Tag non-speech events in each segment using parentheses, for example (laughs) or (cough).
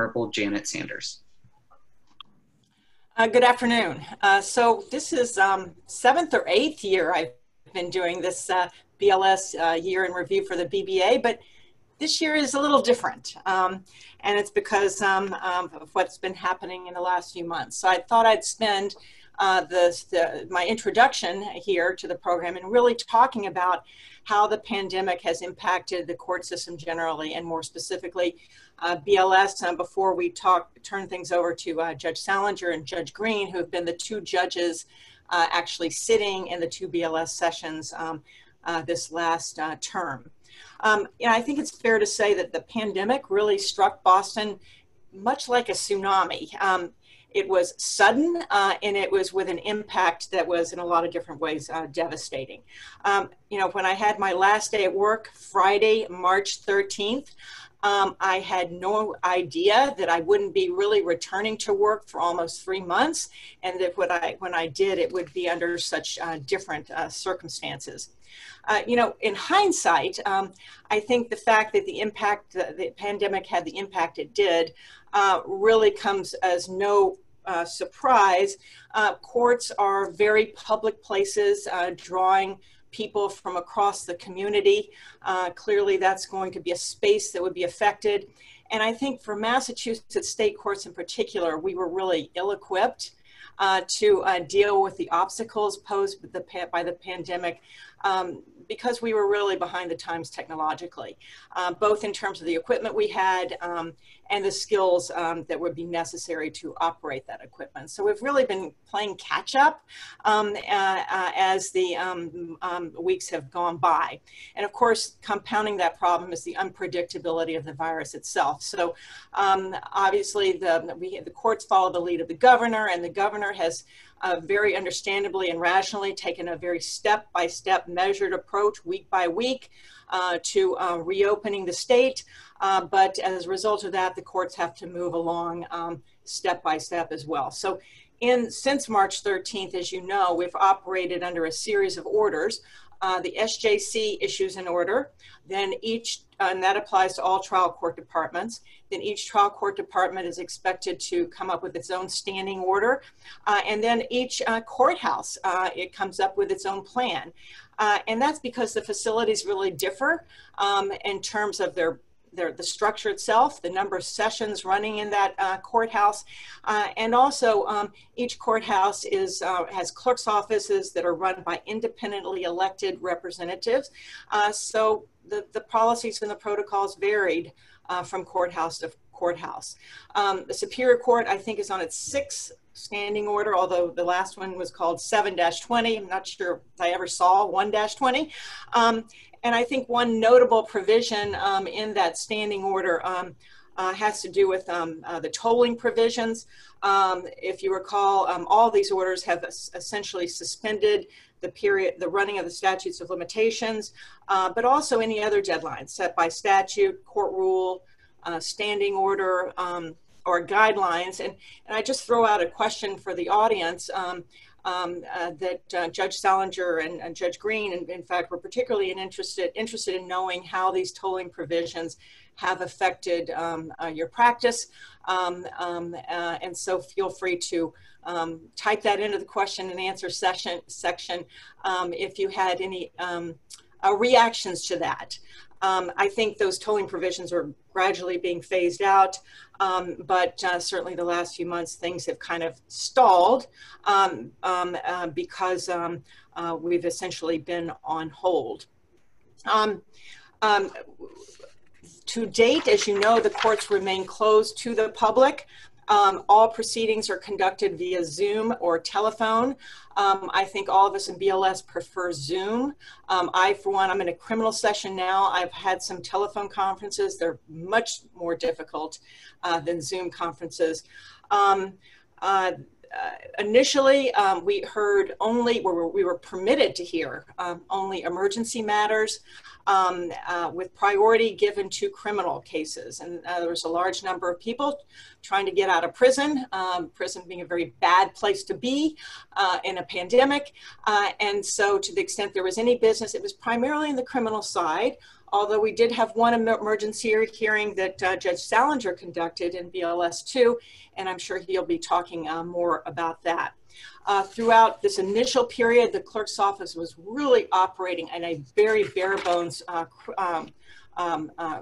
Honorable Janet Sanders. Uh, good afternoon. Uh, so this is um, seventh or eighth year I've been doing this uh, BLS uh, year in review for the BBA, but this year is a little different. Um, and it's because um, um, of what's been happening in the last few months. So I thought I'd spend uh, the, the, my introduction here to the program and really talking about how the pandemic has impacted the court system generally and more specifically uh, BLS uh, before we talk turn things over to uh, Judge Salinger and Judge Green who have been the two judges uh, actually sitting in the two BLS sessions um, uh, this last uh, term. Um, I think it's fair to say that the pandemic really struck Boston much like a tsunami. Um, it was sudden uh, and it was with an impact that was in a lot of different ways uh, devastating. Um, you know, when I had my last day at work, Friday, March 13th, um, I had no idea that I wouldn't be really returning to work for almost three months, and that what I when I did, it would be under such uh, different uh, circumstances. Uh, you know, in hindsight, um, I think the fact that the impact, uh, the pandemic had the impact it did, uh, really comes as no uh, surprise. Uh, courts are very public places, uh, drawing people from across the community. clearly, that's going to be a space that would be affected. And I think for Massachusetts state courts in particular, we were really ill equipped uh, to uh, deal with the obstacles posed by the, by the pandemic um, because we were really behind the times technologically, uh, both in terms of the equipment we had um, and the skills um, that would be necessary to operate that equipment. So we've really been playing catch up um, uh, uh, as the um, um, weeks have gone by. And of course, compounding that problem is the unpredictability of the virus itself. So obviously the, we, the courts follow the lead of the governor and the governor has uh, very understandably and rationally taken a very step-by-step measured approach week by week uh, to uh, reopening the state. Uh, but as a result of that, the courts have to move along um, step by step as well. So in, since March 13th, as you know, we've operated under a series of orders. Uh, the SJC issues an order, then each, uh, and that applies to all trial court departments, then each trial court department is expected to come up with its own standing order, uh, and then each uh, courthouse, uh, it comes up with its own plan. And that's because the facilities really differ um, in terms of their their, the structure itself, the number of sessions running in that uh, courthouse, uh, and also um, each courthouse is uh, has clerk's offices that are run by independently elected representatives. Uh, so the, the policies and the protocols varied uh, from courthouse to courthouse. Um, the Superior Court, I think, is on its sixth standing order, although the last one was called 7-20. I'm not sure if I ever saw 1-20. Um, and I think one notable provision um, in that standing order um, uh, has to do with um, uh, the tolling provisions. Um, if you recall, all these orders have essentially suspended the period, the running of the statutes of limitations, uh, but also any other deadlines set by statute, court rule, uh, standing order, um, or guidelines. And, and I just throw out a question for the audience um, uh, that uh, Judge Salinger and, and, Judge Green, in, in fact, were particularly interested interested in knowing how these tolling provisions have affected um, uh, your practice. Um, um uh, and so feel free to um, type that into the question and answer session section um, if you had any uh, reactions to that. Um, I think those tolling provisions are gradually being phased out, um, but uh, certainly the last few months things have kind of stalled um, um uh, because um, uh, we've essentially been on hold. Um, to date, as you know, the courts remain closed to the public. Um, all proceedings are conducted via Zoom or telephone. Um, I think all of us in BLS prefer Zoom. Um, I, for one, I'm in a criminal session now. I've had some telephone conferences. They're much more difficult uh, than Zoom conferences. Um, uh, uh, initially, um, we heard only, we were, we were permitted to hear um, only emergency matters um, uh, with priority given to criminal cases. And uh, there was a large number of people trying to get out of prison, um, prison being a very bad place to be uh, in a pandemic. Uh, and so to the extent there was any business, it was primarily in the criminal side, although we did have one emergency hearing that uh, Judge Salinger conducted in BLS 2, and I'm sure he'll be talking uh, more about that. Uh, throughout this initial period, the clerk's office was really operating in a very bare bones uh, um, um, uh,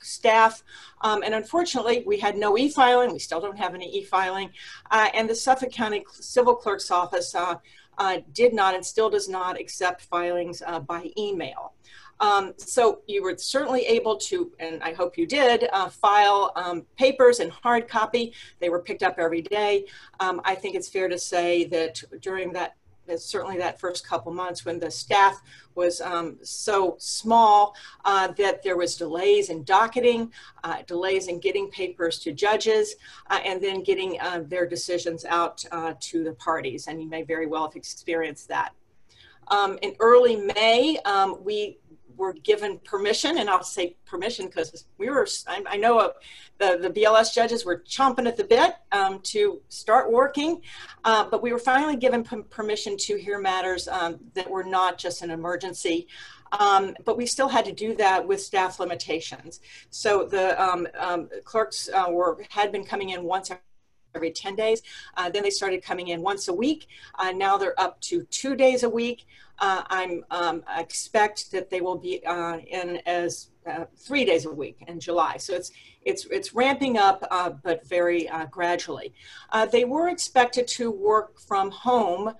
staff. Um, and unfortunately, we had no e-filing. We still don't have any e-filing. Uh, and the Suffolk County Civil Clerk's Office uh, uh did not and still does not accept filings by email. Um, so you were certainly able to, and I hope you did, uh, file um, papers in hard copy. They were picked up every day. Um, I think it's fair to say that during that certainly that first couple months when the staff was um, so small uh, that there was delays in docketing, uh, delays in getting papers to judges, uh, and then getting uh, their decisions out uh, to the parties. And you may very well have experienced that. Um, in early May, um, we were given permission, and I'll say permission because we were, I, I know uh, the, the BLS judges were chomping at the bit um, to start working, uh, but we were finally given permission to hear matters um, that were not just an emergency. Um, but we still had to do that with staff limitations. So the um, um, clerks uh, were had been coming in once every 10 days. Uh, then they started coming in once a week. Uh, now they're up to two days a week. Uh, I'm um, expect that they will be uh, in as uh, three days a week in July. So it's it's it's ramping up, uh, but very gradually. They were expected to work from home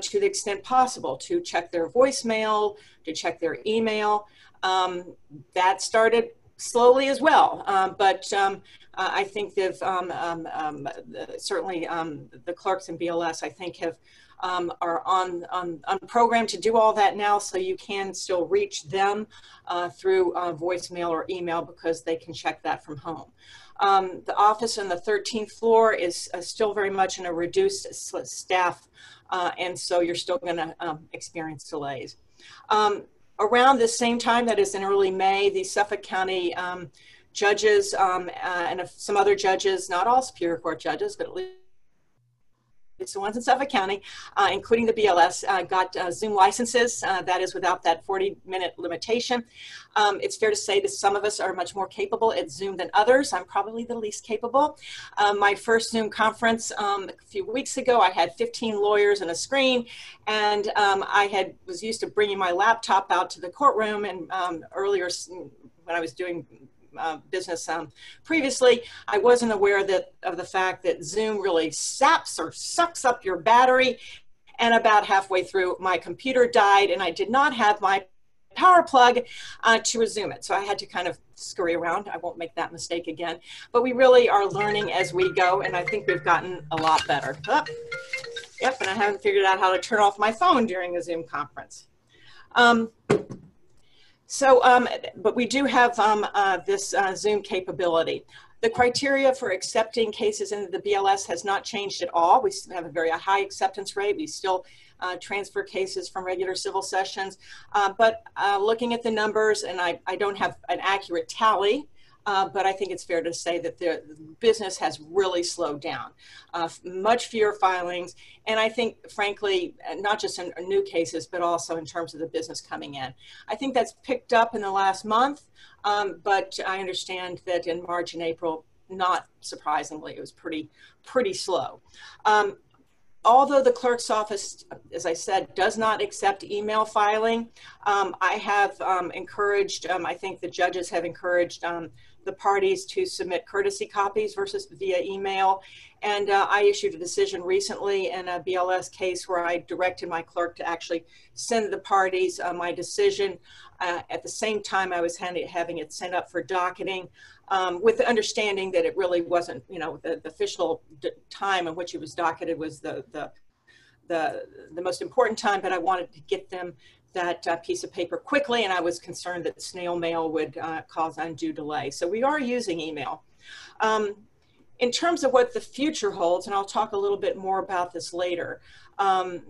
to the extent possible to check their voicemail, to check their email. Um, that started slowly as well, um, but. Um, I think they've um, um, um, certainly the clerks and BLS, I think, have um, are on, on, on program to do all that now so you can still reach them uh, through uh, voicemail or email because they can check that from home. Um, the office on the 13th floor is uh, still very much in a reduced staff uh, and so you're still going to um, experience delays. Um, around the same time, that is in early May, the Suffolk County um, judges um, uh, and some other judges, not all Superior Court judges, but at least it's the ones in Suffolk County, uh, including the BLS, uh, got uh, Zoom licenses. Uh, that is without that 40 minute limitation. Um, it's fair to say that some of us are much more capable at Zoom than others. I'm probably the least capable. Um, my first Zoom conference um, a few weeks ago, I had 15 lawyers and a screen, and um, I had was used to bringing my laptop out to the courtroom and um, earlier when I was doing uh, business um, previously, I wasn't aware that of the fact that Zoom really saps or sucks up your battery. And about halfway through, my computer died, and I did not have my power plug uh, to resume it. So I had to kind of scurry around. I won't make that mistake again. But we really are learning as we go, and I think we've gotten a lot better. Oh, yep, and I haven't figured out how to turn off my phone during a Zoom conference. Um, so, um, but we do have um, uh, this uh, Zoom capability. The criteria for accepting cases into the BLS has not changed at all. We still have a very high acceptance rate. We still uh, transfer cases from regular civil sessions. Uh, but uh, looking at the numbers, and I, I don't have an accurate tally, uh, but I think it's fair to say that the business has really slowed down. Uh, much fewer filings, and I think, frankly, not just in new cases, but also in terms of the business coming in. I think that's picked up in the last month, um, but I understand that in March and April, not surprisingly, it was pretty, pretty slow. Um, although the clerk's office, as I said, does not accept email filing, um, I have um, encouraged, um, I think the judges have encouraged um, the parties to submit courtesy copies versus via email. And uh, I issued a decision recently in a BLS case where I directed my clerk to actually send the parties uh, my decision. Uh, at the same time, I was having it sent up for docketing um, with the understanding that it really wasn't, you know, the, the official time in which it was docketed was the, the, the, the most important time, but I wanted to get them that uh, piece of paper quickly, and I was concerned that snail mail would uh, cause undue delay. So we are using email. Um, in terms of what the future holds, and I'll talk a little bit more about this later, um,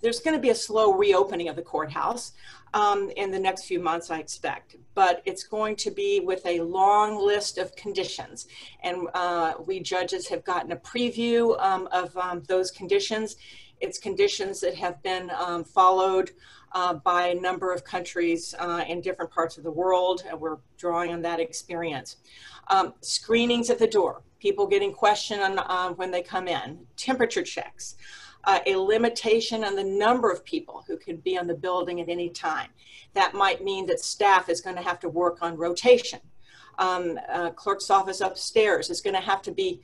there's going to be a slow reopening of the courthouse um, in the next few months, I expect. But it's going to be with a long list of conditions. And uh, we judges have gotten a preview um, of um, those conditions it's conditions that have been um, followed uh, by a number of countries uh, in different parts of the world, and we're drawing on that experience. Um, screenings at the door, people getting questioned on, uh, when they come in, temperature checks, uh, a limitation on the number of people who can be on the building at any time. That might mean that staff is going to have to work on rotation. Um, uh, clerk's office upstairs is going to have to be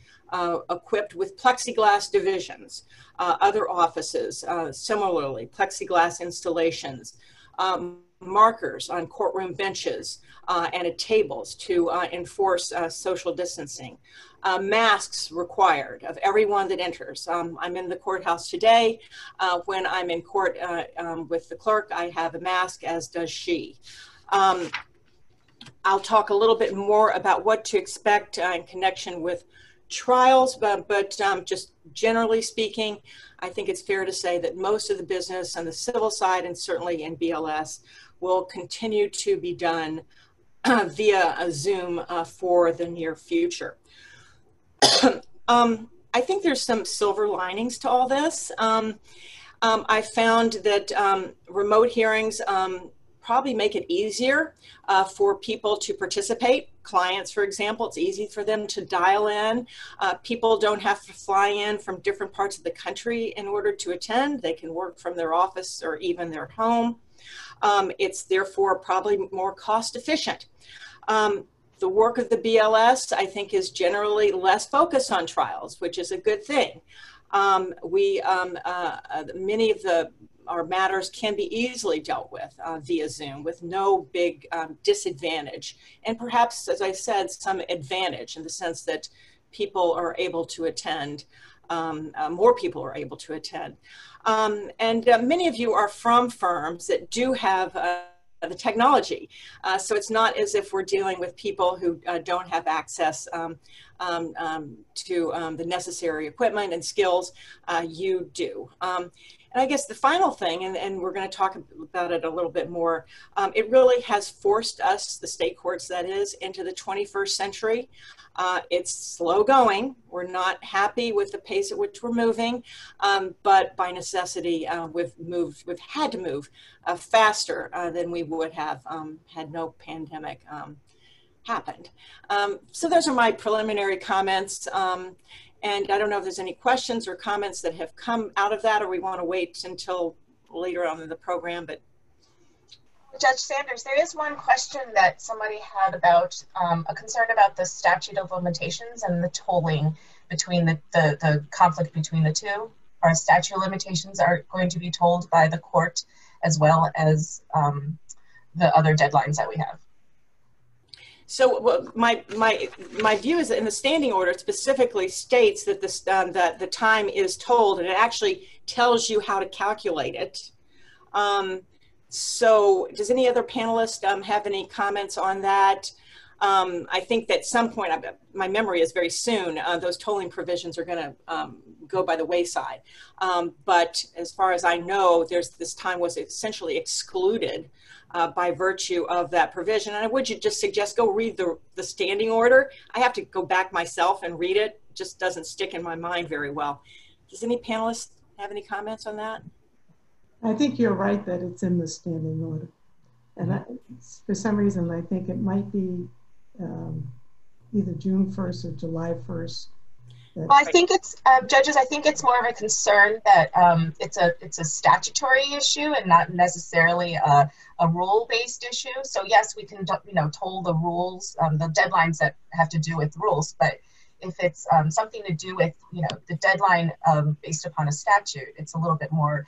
equipped with plexiglass divisions. Uh, other offices, uh, similarly, plexiglass installations, um, markers on courtroom benches uh, and at tables to uh, enforce social distancing. masks required of everyone that enters. Um, I'm in the courthouse today. when I'm in court um, with the clerk, I have a mask, as does she. Um, I'll talk a little bit more about what to expect uh, in connection with trials, but, but um, just generally speaking, I think it's fair to say that most of the business on the civil side and certainly in BLS will continue to be done uh, via a Zoom uh, for the near future. (clears throat) um, I think there's some silver linings to all this. Um, um, I found that um, remote hearings um, probably make it easier uh, for people to participate. Clients, for example, it's easy for them to dial in. Uh, people don't have to fly in from different parts of the country in order to attend. They can work from their office or even their home. Um, it's therefore probably more cost efficient. Um, the work of the BLS, I think, is generally less focused on trials, which is a good thing. Um, we, um, uh, uh, many of the our matters can be easily dealt with uh, via Zoom with no big um, disadvantage. And perhaps, as I said, some advantage in the sense that people are able to attend, um, uh, more people are able to attend. Um, and uh, many of you are from firms that do have uh, the technology. Uh, so it's not as if we're dealing with people who uh, don't have access um, um, um, to um, the necessary equipment and skills. Uh, you do. Um, and I guess the final thing, and, and we're going to talk about it a little bit more, um, it really has forced us, the state courts that is, into the 21st century. Uh, it's slow going. We're not happy with the pace at which we're moving, um, but by necessity, uh, we've moved, we've had to move uh, faster uh, than we would have um, had no pandemic um, happened. Um, so those are my preliminary comments. And I don't know if there's any questions or comments that have come out of that, or we want to wait until later on in the program. But Judge Sanders, there is one question that somebody had about um, a concern about the statute of limitations and the tolling between the, the, the conflict between the two. Our statute of limitations are going to be tolled by the court as well as um, the other deadlines that we have. So my my my view is that in the standing order it specifically states that the um, that the time is tolled, and it actually tells you how to calculate it. Um, so, does any other panelist um, have any comments on that? Um, I think that some point, my memory is very soon, uh, those tolling provisions are going to um, go by the wayside. Um, but as far as I know, there's this time was essentially excluded uh, by virtue of that provision. And I would just suggest go read the, the standing order. I have to go back myself and read it. it just doesn't stick in my mind very well. Does any panelists have any comments on that? I think you're right that it's in the standing order. And I, for some reason, I think it might be um, either June 1st or July 1st well, I think it's uh, judges. I think it's more of a concern that um, it's a it's a statutory issue and not necessarily a, a rule based issue. So yes, we can you know toll the rules, um, the deadlines that have to do with rules, but if it's um, something to do with you know the deadline um, based upon a statute, it's a little bit more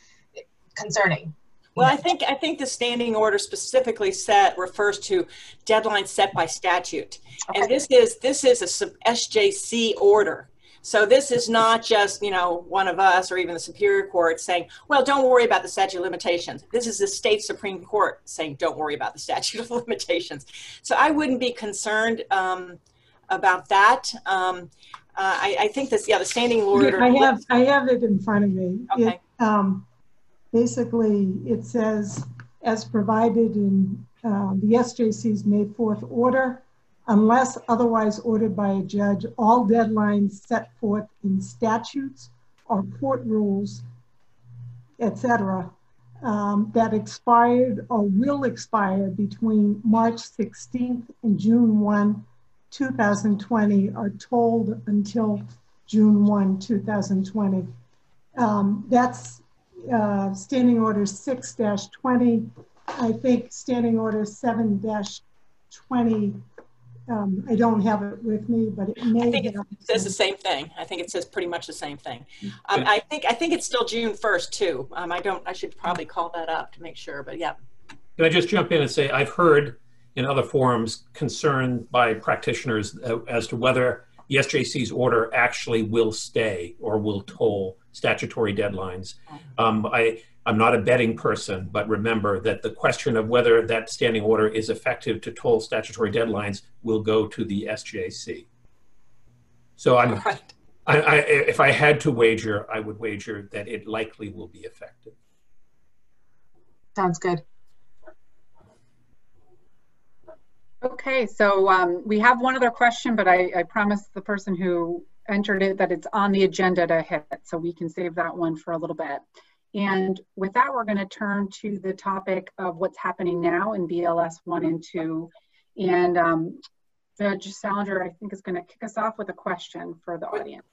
concerning. Well, I think I think the standing order specifically set refers to deadlines set by statute, okay. and this is this is a SJC order. So this is not just, you know, one of us or even the Superior Court saying, well, don't worry about the statute of limitations. This is the state Supreme Court saying, don't worry about the (laughs) statute of limitations. So I wouldn't be concerned um, about that. Um, uh, I, I, think this, yeah, the standing order. I have, I have it in front of me. Okay. It, um, basically, it says, as provided in uh, the SJC's May 4th order, unless otherwise ordered by a judge, all deadlines set forth in statutes or court rules etc., um, that expired or will expire between March 16th and June 1, 2020 are tolled until June 1, 2020. Um, that's uh, Standing Order 6-20. I think Standing Order 7-20 um, I don't have it with me, but it may. I think it says the same thing. I think it says pretty much the same thing. Um, I think I think it's still June first too. Um, I don't. I should probably call that up to make sure. But yeah. Can I just jump in and say I've heard in other forums concern by practitioners uh, as to whether the SJC's order actually will stay or will toll statutory deadlines. Mm-hmm. Um, I I'm not a betting person, but remember that the question of whether that standing order is effective to toll statutory deadlines will go to the SJC. So I'm, right. I, I, if I had to wager, I would wager that it likely will be effective. Sounds good. Okay, so um, we have one other question, but I, I promised the person who entered it that it's on the agenda to hit, so we can save that one for a little bit. And with that, we're going to turn to the topic of what's happening now in BLS 1 and 2. And um, Judge Salinger, I think, is going to kick us off with a question for the audience.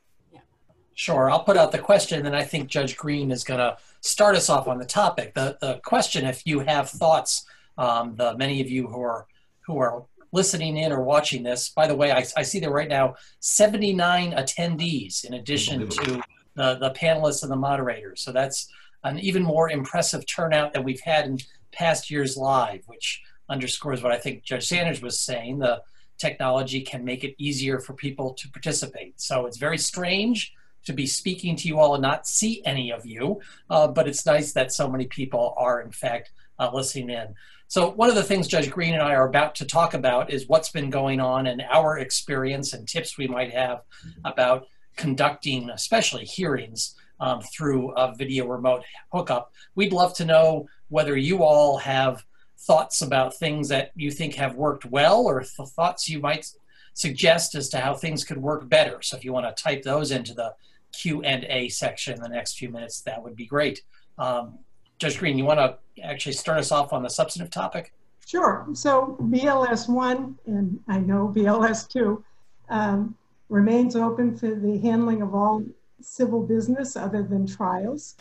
Sure, I'll put out the question, and I think Judge Green is going to start us off on the topic. The, the question, if you have thoughts, um, the many of you who are who are listening in or watching this, by the way, I, I see there right now 79 attendees in addition to the, the panelists and the moderators. So that's an even more impressive turnout than we've had in past years live, which underscores what I think Judge Sanders was saying. The technology can make it easier for people to participate. So it's very strange to be speaking to you all and not see any of you, uh, but it's nice that so many people are, in fact, uh, listening in. So one of the things Judge Green and I are about to talk about is what's been going on and our experience and tips we might have about conducting, especially hearings um, through a video remote hookup. We'd love to know whether you all have thoughts about things that you think have worked well or th- thoughts you might suggest as to how things could work better. So if you want to type those into the Q&A section in the next few minutes, that would be great. Um, Judge Green, you want to actually start us off on the substantive topic? Sure. So BLS 1, and I know BLS 2, um, remains open for the handling of all civil business other than trials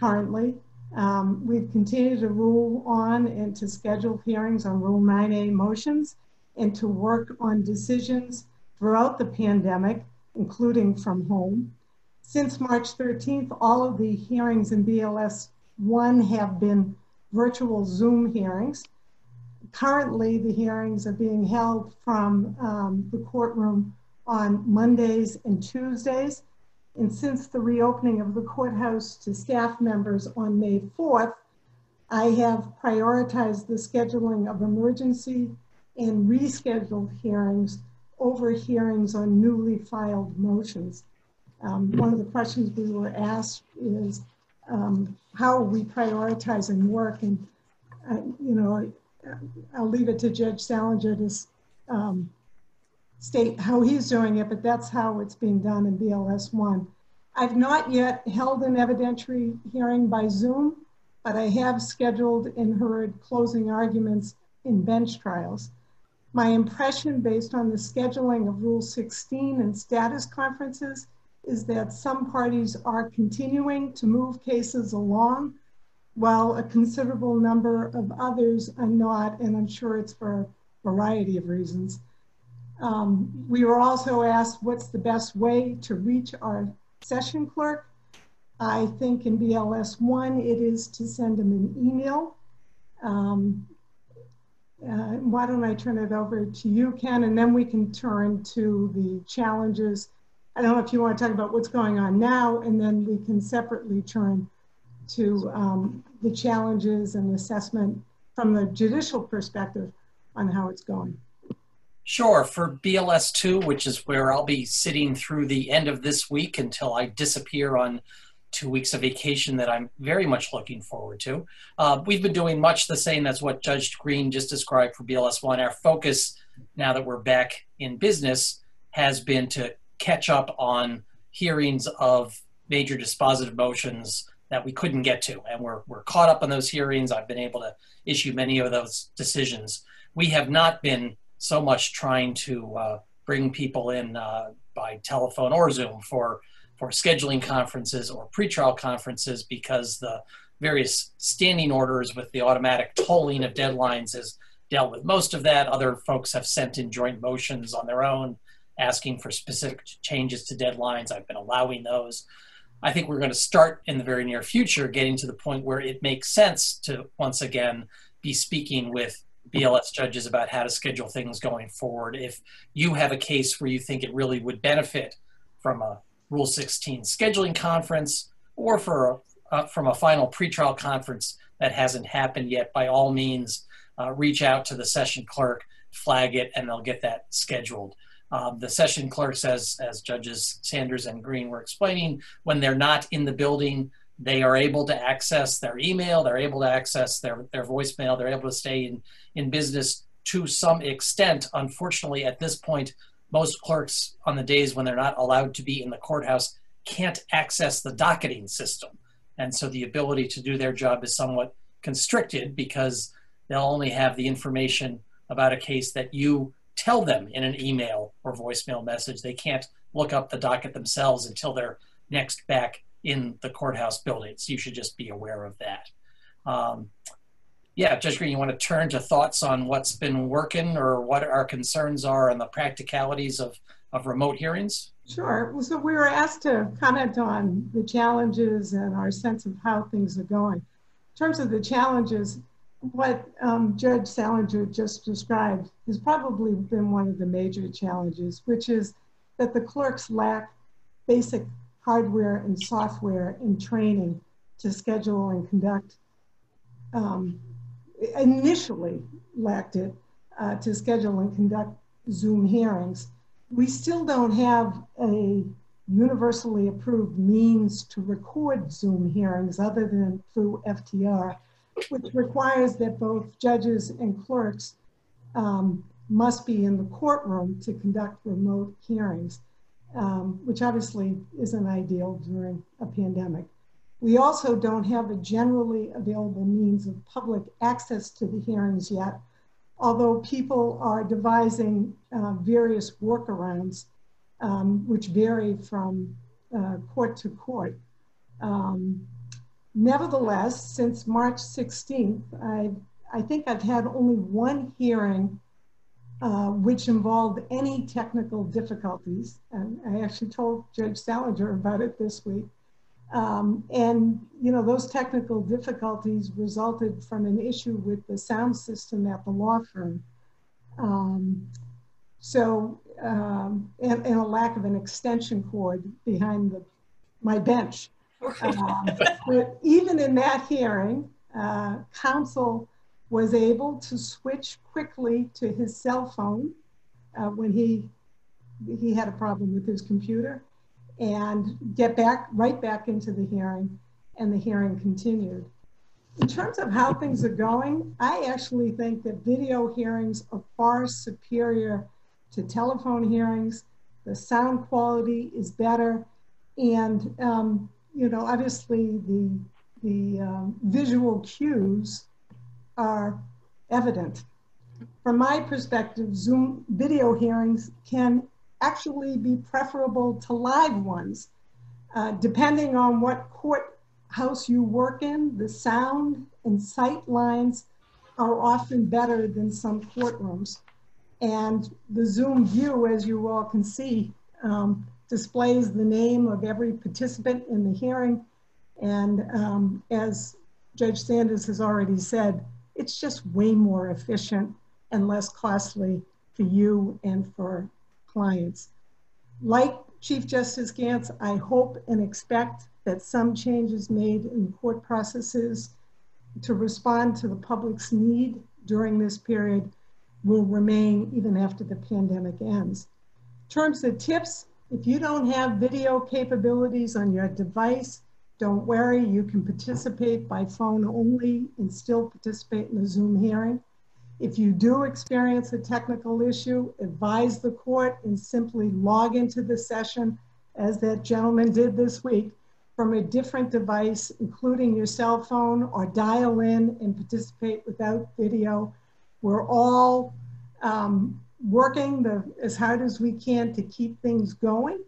currently. Um, we've continued to rule on and to schedule hearings on Rule 9A motions and to work on decisions throughout the pandemic, including from home. Since March 13th, all of the hearings in BLS 1 have been virtual Zoom hearings. Currently, the hearings are being held from um, the courtroom on Mondays and Tuesdays. And since the reopening of the courthouse to staff members on May 4th, I have prioritized the scheduling of emergency and rescheduled hearings over hearings on newly filed motions. Um, one of the questions we were asked is um, how are we prioritizing work? And, uh, you know, I'll leave it to Judge Salinger to um, state how he's doing it, but that's how it's being done in BLS 1. I've not yet held an evidentiary hearing by Zoom, but I have scheduled and heard closing arguments in bench trials. My impression based on the scheduling of Rule 16 and status conferences is that some parties are continuing to move cases along while a considerable number of others are not, and I'm sure it's for a variety of reasons. Um, we were also asked what's the best way to reach our session clerk. I think in BLS 1, it is to send them an email. Um, uh, why don't I turn it over to you, Ken, and then we can turn to the challenges. I don't know if you want to talk about what's going on now, and then we can separately turn to um, the challenges and assessment from the judicial perspective on how it's going. Sure. For BLS 2, which is where I'll be sitting through the end of this week until I disappear on two weeks of vacation that I'm very much looking forward to. Uh, we've been doing much the same as what Judge Green just described for BLS 1. Our focus, now that we're back in business, has been to catch up on hearings of major dispositive motions that we couldn't get to. And we're, we're caught up on those hearings. I've been able to issue many of those decisions. We have not been so much trying to uh, bring people in uh, by telephone or Zoom for, for scheduling conferences or pretrial conferences because the various standing orders with the automatic tolling of deadlines has dealt with most of that. Other folks have sent in joint motions on their own asking for specific changes to deadlines. I've been allowing those. I think we're going to start in the very near future getting to the point where it makes sense to once again be speaking with BLS judges about how to schedule things going forward. If you have a case where you think it really would benefit from a Rule 16 scheduling conference or for a, uh, from a final pretrial conference that hasn't happened yet, by all means, uh, reach out to the session clerk, flag it, and they'll get that scheduled. Um, the session clerks, as, as Judges Sanders and Green were explaining, when they're not in the building, they are able to access their email, they're able to access their, their voicemail, they're able to stay in, in business to some extent. Unfortunately, at this point, most clerks on the days when they're not allowed to be in the courthouse can't access the docketing system. And so the ability to do their job is somewhat constricted because they'll only have the information about a case that you tell them in an email or voicemail message. They can't look up the docket themselves until they're next back in the courthouse building. So you should just be aware of that. Um, yeah, Judge Green, you want to turn to thoughts on what's been working or what our concerns are and the practicalities of, of remote hearings? Sure. So we were asked to comment on the challenges and our sense of how things are going. In terms of the challenges, what um, Judge Salinger just described has probably been one of the major challenges, which is that the clerks lack basic hardware and software and training to schedule and conduct, um, initially lacked it uh, to schedule and conduct Zoom hearings. We still don't have a universally approved means to record Zoom hearings other than through FTR which requires that both judges and clerks um, must be in the courtroom to conduct remote hearings, um, which obviously isn't ideal during a pandemic. We also don't have a generally available means of public access to the hearings yet, although people are devising uh, various workarounds, um, which vary from uh, court to court. Um, Nevertheless, since March 16th, I, I think I've had only one hearing uh, which involved any technical difficulties. And I actually told Judge Salinger about it this week. Um, and, you know, those technical difficulties resulted from an issue with the sound system at the law firm. Um, so, um, and, and, a lack of an extension cord behind the, my bench. Um, (laughs) but even in that hearing, uh, counsel was able to switch quickly to his cell phone uh, when he he had a problem with his computer and get back right back into the hearing and the hearing continued. In terms of how things are going, I actually think that video hearings are far superior to telephone hearings. The sound quality is better and um, you know, obviously the, the um, visual cues are evident. From my perspective, Zoom video hearings can actually be preferable to live ones. Uh, depending on what courthouse you work in, the sound and sight lines are often better than some courtrooms. And the Zoom view, as you all can see, um, displays the name of every participant in the hearing. And um, as Judge Sanders has already said, it's just way more efficient and less costly for you and for clients. Like Chief Justice Gants, I hope and expect that some changes made in court processes to respond to the public's need during this period will remain even after the pandemic ends. In terms of tips, if you don't have video capabilities on your device, don't worry, you can participate by phone only and still participate in the Zoom hearing. If you do experience a technical issue, advise the court and simply log into the session as that gentleman did this week from a different device, including your cell phone, or dial in and participate without video. We're all um, working the, as hard as we can to keep things going.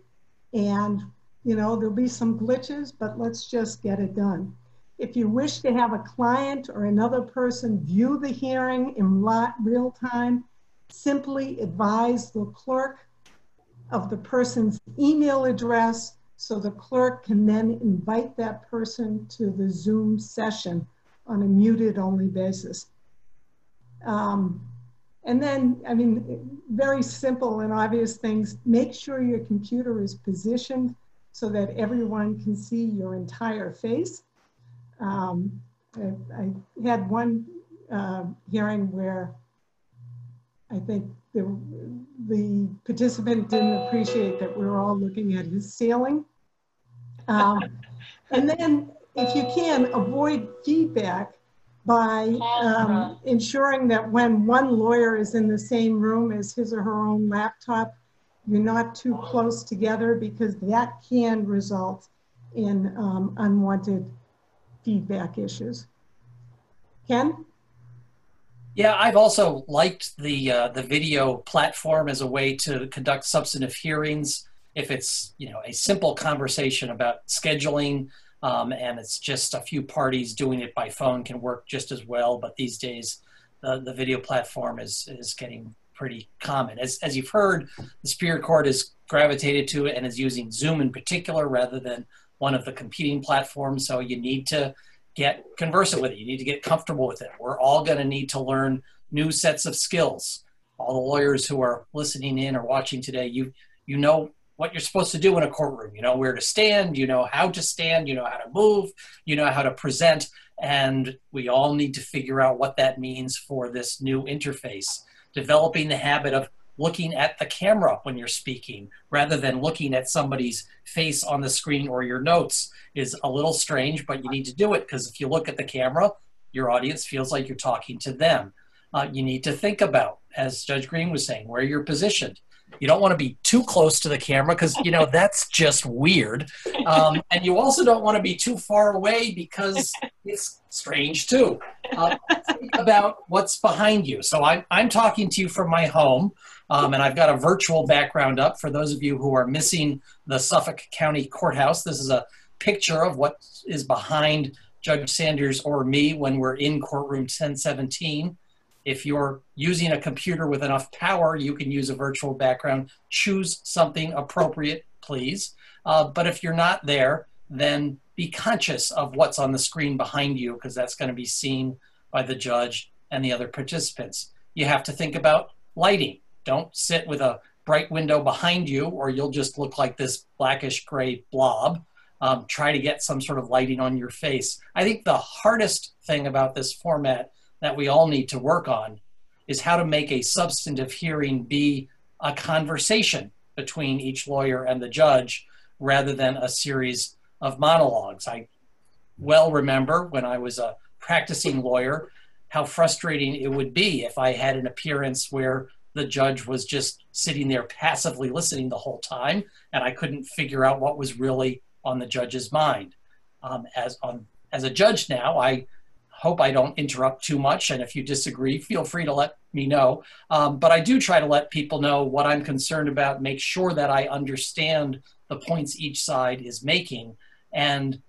And, you know, there'll be some glitches, but let's just get it done. If you wish to have a client or another person view the hearing in real time, simply advise the clerk of the person's email address so the clerk can then invite that person to the Zoom session on a muted only basis. Um, and then, I mean, very simple and obvious things, make sure your computer is positioned so that everyone can see your entire face. Um, I, I, had one uh, hearing where I think the, the participant didn't appreciate that we were all looking at his ceiling. Um, and then if you can, avoid feedback by um, ensuring that when one lawyer is in the same room as his or her own laptop, you're not too close together because that can result in um, unwanted feedback issues. Ken? Yeah, I've also liked the uh, the video platform as a way to conduct substantive hearings. If it's you know a simple conversation about scheduling, um, and it's just a few parties doing it by phone can work just as well. But these days, the, the video platform is is getting pretty common. As as you've heard, the Superior Court has gravitated to it and is using Zoom in particular rather than one of the competing platforms. So you need to get conversant with it. You need to get comfortable with it. We're all going to need to learn new sets of skills. All the lawyers who are listening in or watching today, you you know what you're supposed to do in a courtroom. You know where to stand, you know how to stand, you know how to move, you know how to present, and we all need to figure out what that means for this new interface. Developing the habit of looking at the camera when you're speaking rather than looking at somebody's face on the screen or your notes is a little strange, but you need to do it because if you look at the camera, your audience feels like you're talking to them. Uh, you need to think about, as Judge Green was saying, where you're positioned. You don't want to be too close to the camera because, you know, that's just weird. Um, and you also don't want to be too far away because it's strange too. Uh, think about what's behind you. So I'm, I'm talking to you from my home. Um, and I've got a virtual background up for those of you who are missing the Suffolk County Courthouse. This is a picture of what is behind Judge Sanders or me when we're in courtroom 1017. If you're using a computer with enough power, you can use a virtual background. Choose something appropriate, please. Uh, but if you're not there, then be conscious of what's on the screen behind you because that's going to be seen by the judge and the other participants. You have to think about lighting. Don't sit with a bright window behind you or you'll just look like this blackish gray blob. Um, try to get some sort of lighting on your face. I think the hardest thing about this format that we all need to work on is how to make a substantive hearing be a conversation between each lawyer and the judge rather than a series of monologues. I well remember when I was a practicing lawyer how frustrating it would be if I had an appearance where the judge was just sitting there passively listening the whole time, and I couldn't figure out what was really on the judge's mind. Um, as on as a judge now, I hope I don't interrupt too much, and if you disagree, feel free to let me know. Um, but I do try to let people know what I'm concerned about, make sure that I understand the points each side is making, and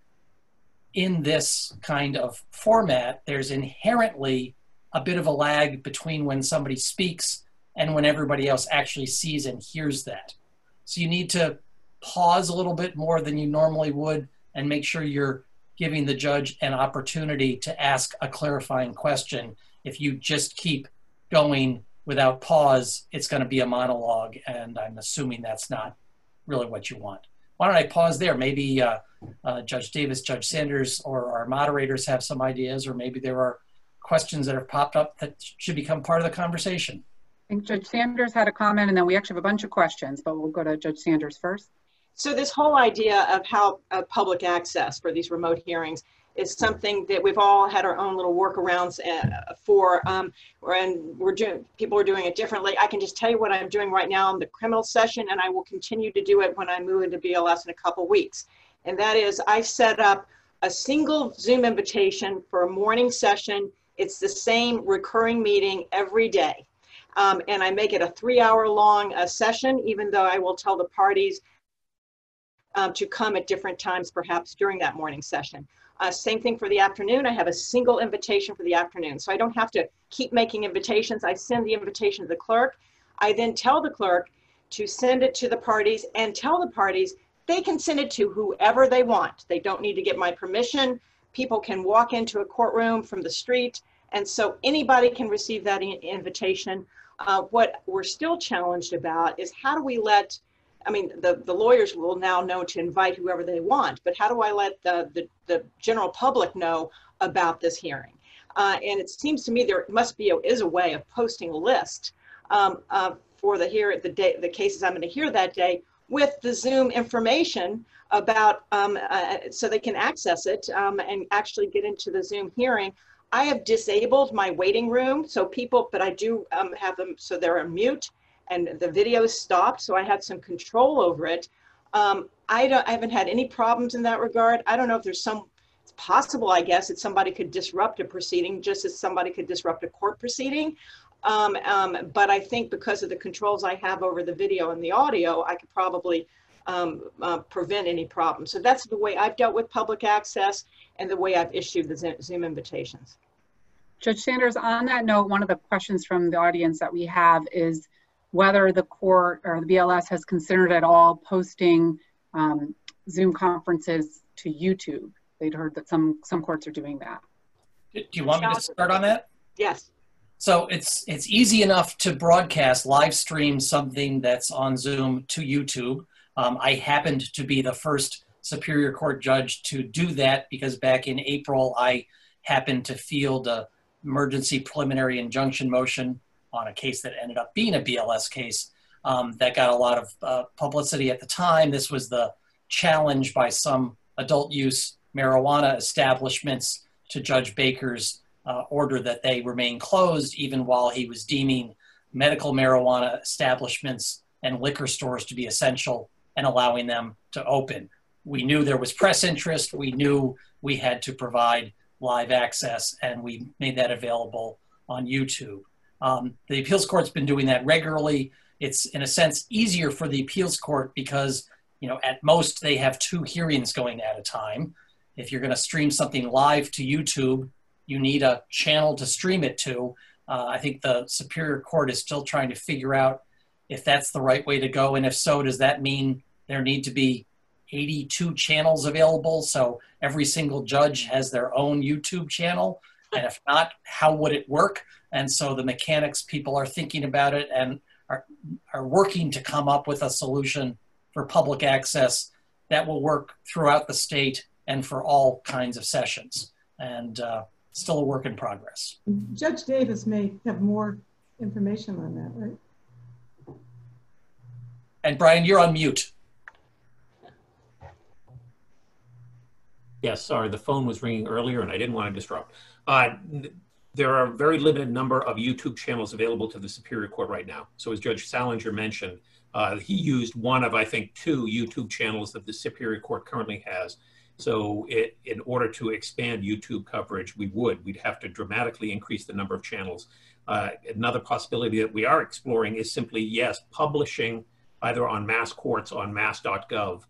in this kind of format, there's inherently a bit of a lag between when somebody speaks and when everybody else actually sees and hears that. So you need to pause a little bit more than you normally would and make sure you're giving the judge an opportunity to ask a clarifying question. If you just keep going without pause, it's going to be a monologue, and I'm assuming that's not really what you want. Why don't I pause there? Maybe uh, uh, Judge Davis, Judge Sanders, or our moderators have some ideas, or maybe there are questions that have popped up that should become part of the conversation. I think Judge Sanders had a comment, and then we actually have a bunch of questions, but we'll go to Judge Sanders first. So this whole idea of how uh, public access for these remote hearings is something that we've all had our own little workarounds uh, for, um, and we're doing. People are doing it differently. I can just tell you what I'm doing right now in the criminal session, and I will continue to do it when I move into BLS in a couple weeks. And that is I set up a single Zoom invitation for a morning session. It's the same recurring meeting every day. Um, and I make it a three hour long uh, session, even though I will tell the parties um, to come at different times, perhaps during that morning session. Uh, same thing for the afternoon. I have a single invitation for the afternoon. So I don't have to keep making invitations. I send the invitation to the clerk. I then tell the clerk to send it to the parties and tell the parties they can send it to whoever they want. They don't need to get my permission. People can walk into a courtroom from the street. And so anybody can receive that invitation. Uh, what we're still challenged about is how do we let I mean, the, the lawyers will now know to invite whoever they want, but how do I let the, the, the general public know about this hearing? Uh, and it seems to me there must be a, is a way of posting a list um, uh, for the here the day the cases I'm going to hear that day with the Zoom information about um, uh, so they can access it um, and actually get into the Zoom hearing. I have disabled my waiting room so people, but I do um, have them so they're on mute and the video stopped, so I had some control over it. Um, I don't, I haven't had any problems in that regard. I don't know if there's some, it's possible, I guess, that somebody could disrupt a proceeding just as somebody could disrupt a court proceeding. Um, um, but I think because of the controls I have over the video and the audio, I could probably um, uh, prevent any problems. So that's the way I've dealt with public access and the way I've issued the Zoom invitations. Judge Sanders, on that note, one of the questions from the audience that we have is whether the court or the BLS has considered at all posting um, Zoom conferences to YouTube. They'd heard that some some courts are doing that. Do you want me to start on that? Yes. So it's it's easy enough to broadcast live stream something that's on Zoom to YouTube. Um, I happened to be the first Superior Court judge to do that because back in April I happened to field a emergency preliminary injunction motion on a case that ended up being a BLS case um, that got a lot of uh, publicity at the time. This was the challenge by some adult use marijuana establishments to Judge Baker's uh, order that they remain closed, even while he was deeming medical marijuana establishments and liquor stores to be essential and allowing them to open. We knew there was press interest. We knew we had to provide live access, and we made that available on YouTube. Um, the appeals court's been doing that regularly. It's in a sense easier for the appeals court because you know at most they have two hearings going at a time. If you're going to stream something live to YouTube, you need a channel to stream it to. Uh, I think the Superior Court is still trying to figure out if that's the right way to go, and if so, does that mean there need to be 82 channels available so every single judge has their own YouTube channel? And if not, how would it work? And so the mechanics people are thinking about it and are, are working to come up with a solution for public access that will work throughout the state and for all kinds of sessions. And uh, still a work in progress. Judge Davis may have more information on that, right? And Brian, you're on mute. Yes, sorry, the phone was ringing earlier and I didn't want to disrupt. Uh, there are a very limited number of YouTube channels available to the Superior Court right now. So as Judge Salinger mentioned, uh, he used one of, I think, two YouTube channels that the Superior Court currently has. So it, in order to expand YouTube coverage, we would. We'd have to dramatically increase the number of channels. Uh, another possibility that we are exploring is simply, yes, publishing either on mass courts on mass.gov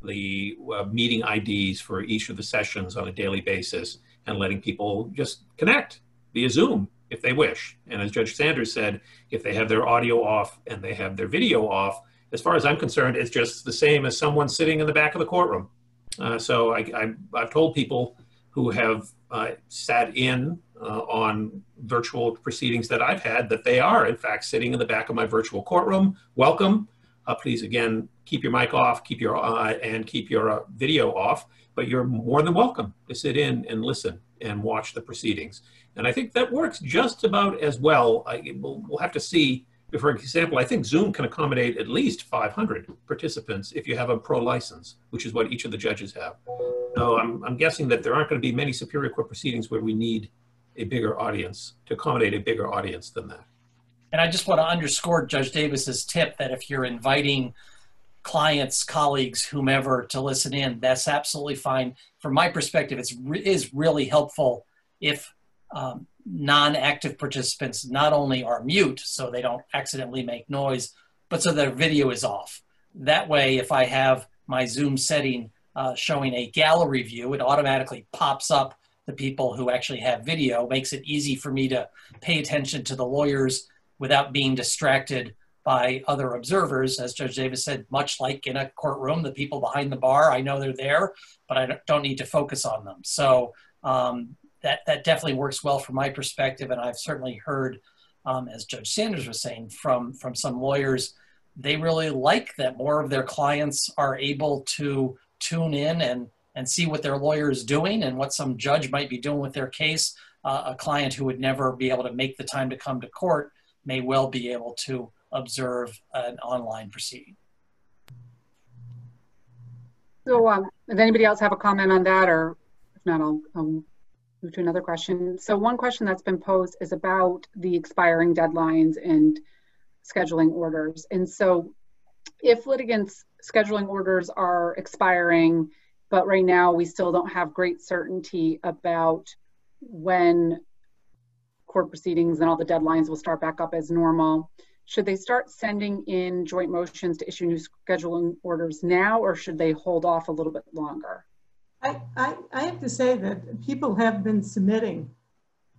the uh, meeting IDs for each of the sessions on a daily basis and letting people just connect via Zoom if they wish. And as Judge Sanders said, if they have their audio off and they have their video off, as far as I'm concerned, it's just the same as someone sitting in the back of the courtroom. Uh, so I, have told people who have uh, sat in uh, on virtual proceedings that I've had that they are, in fact, sitting in the back of my virtual courtroom. Welcome. Uh, please, again, keep your mic off, keep your uh, and keep your uh, video off. But you're more than welcome to sit in and listen and watch the proceedings. And I think that works just about as well. I, we'll, we'll have to see. For example, I think Zoom can accommodate at least 500 participants if you have a pro license, which is what each of the judges have. So I'm, I'm guessing that there aren't going to be many Superior Court proceedings where we need a bigger audience to accommodate a bigger audience than that. And I just want to underscore Judge Davis's tip that if you're inviting clients, colleagues, whomever to listen in, that's absolutely fine. From my perspective, it's re- is really helpful if um, non-active participants not only are mute so they don't accidentally make noise, but so their video is off. That way, if I have my Zoom setting uh, showing a gallery view, it automatically pops up the people who actually have video, makes it easy for me to pay attention to the lawyers without being distracted by other observers. As Judge Davis said, much like in a courtroom, the people behind the bar, I know they're there, but I don't need to focus on them. So um, that, that definitely works well from my perspective. And I've certainly heard, um, as Judge Sanders was saying, from, from some lawyers, they really like that more of their clients are able to tune in and, and see what their lawyer is doing and what some judge might be doing with their case. Uh, a client who would never be able to make the time to come to court may well be able to observe an online proceeding. So um, does anybody else have a comment on that or if not, I'll, I'll move to another question. So one question that's been posed is about the expiring deadlines and scheduling orders. And so if litigants scheduling orders are expiring, but right now we still don't have great certainty about when court proceedings and all the deadlines will start back up as normal. Should they start sending in joint motions to issue new scheduling orders now, or should they hold off a little bit longer? I, I, I have to say that people have been submitting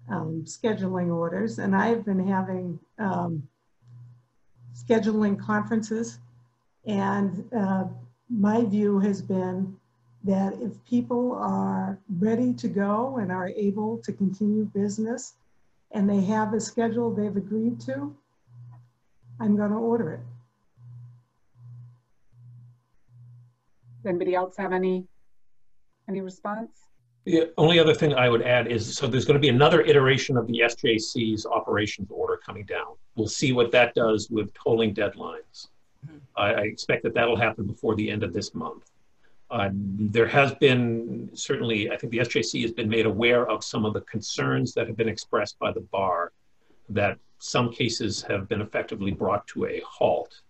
um, scheduling orders, and I've been having um, scheduling conferences. And uh, my view has been that if people are ready to go and are able to continue business and they have a schedule they've agreed to, I'm going to order it. Does anybody else have any any response? The only other thing I would add is, so there's going to be another iteration of the SJC's operations order coming down. We'll see what that does with tolling deadlines. Mm-hmm. I, I, expect that that'll happen before the end of this month. Uh, there has been certainly, I think the SJC has been made aware of some of the concerns that have been expressed by the bar that some cases have been effectively brought to a halt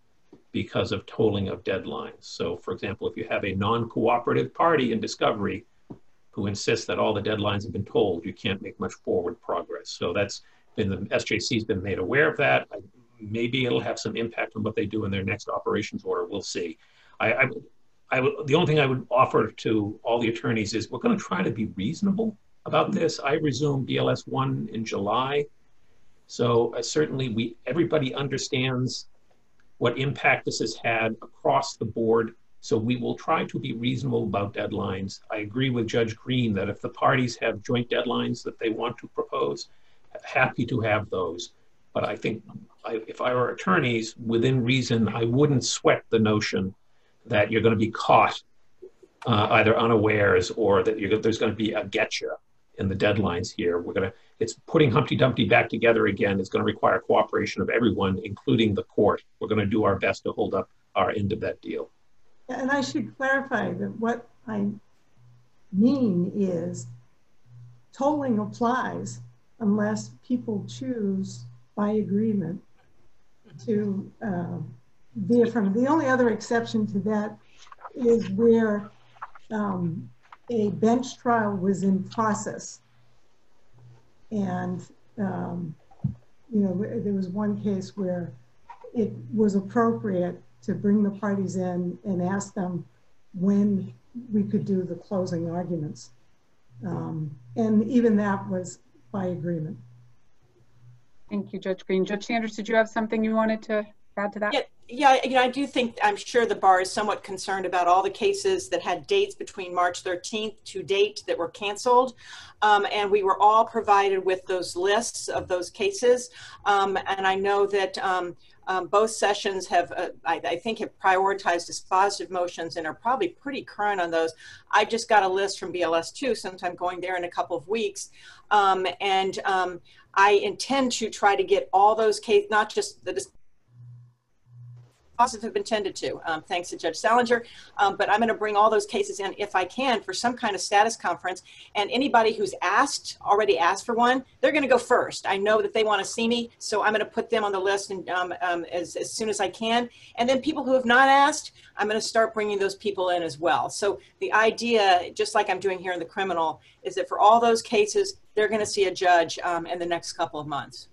because of tolling of deadlines. So, for example, if you have a non cooperative party in discovery who insists that all the deadlines have been tolled, you can't make much forward progress. So, that's been the SJC has been made aware of that. Maybe it'll have some impact on what they do in their next operations order. We'll see. I, I, I would, the only thing I would offer to all the attorneys is we're going to try to be reasonable about this. I resume BLS 1 in July. So uh, certainly we everybody understands what impact this has had across the board. So we will try to be reasonable about deadlines. I agree with Judge Green that if the parties have joint deadlines that they want to propose, happy to have those. But I think I, if I were attorneys, within reason, I wouldn't sweat the notion that you're going to be caught uh, either unawares or that there's going to be a getcha in the deadlines here. We're going to it's putting Humpty Dumpty back together again. It's going to require cooperation of everyone, including the court. We're going to do our best to hold up our end of that deal. And I should clarify that what I mean is tolling applies unless people choose by agreement to uh, be affirmed. The only other exception to that is where um, a bench trial was in process and, um, you know, there was one case where it was appropriate to bring the parties in and ask them when we could do the closing arguments. Um, and even that was by agreement. Thank you, Judge Green. Judge Sanders, did you have something you wanted to add to that? Yeah, yeah, you know, I do think I'm sure the bar is somewhat concerned about all the cases that had dates between March 13th to date that were canceled. Um, and we were all provided with those lists of those cases. Um, and I know that um, um both sessions have, uh, I, I, think, have prioritized dispositive motions and are probably pretty current on those. I just got a list from BLS 2, sometime going there in a couple of weeks. Um, and um, I intend to try to get all those cases, not just the causes have been tended to, um, thanks to Judge Salinger. Um, but I'm going to bring all those cases in if I can for some kind of status conference. And anybody who's asked, already asked for one, they're going to go first. I know that they want to see me, so I'm going to put them on the list and um, um, as, as soon as I can. And then people who have not asked, I'm going to start bringing those people in as well. So the idea, just like I'm doing here in the criminal, is that for all those cases, they're going to see a judge um, in the next couple of months.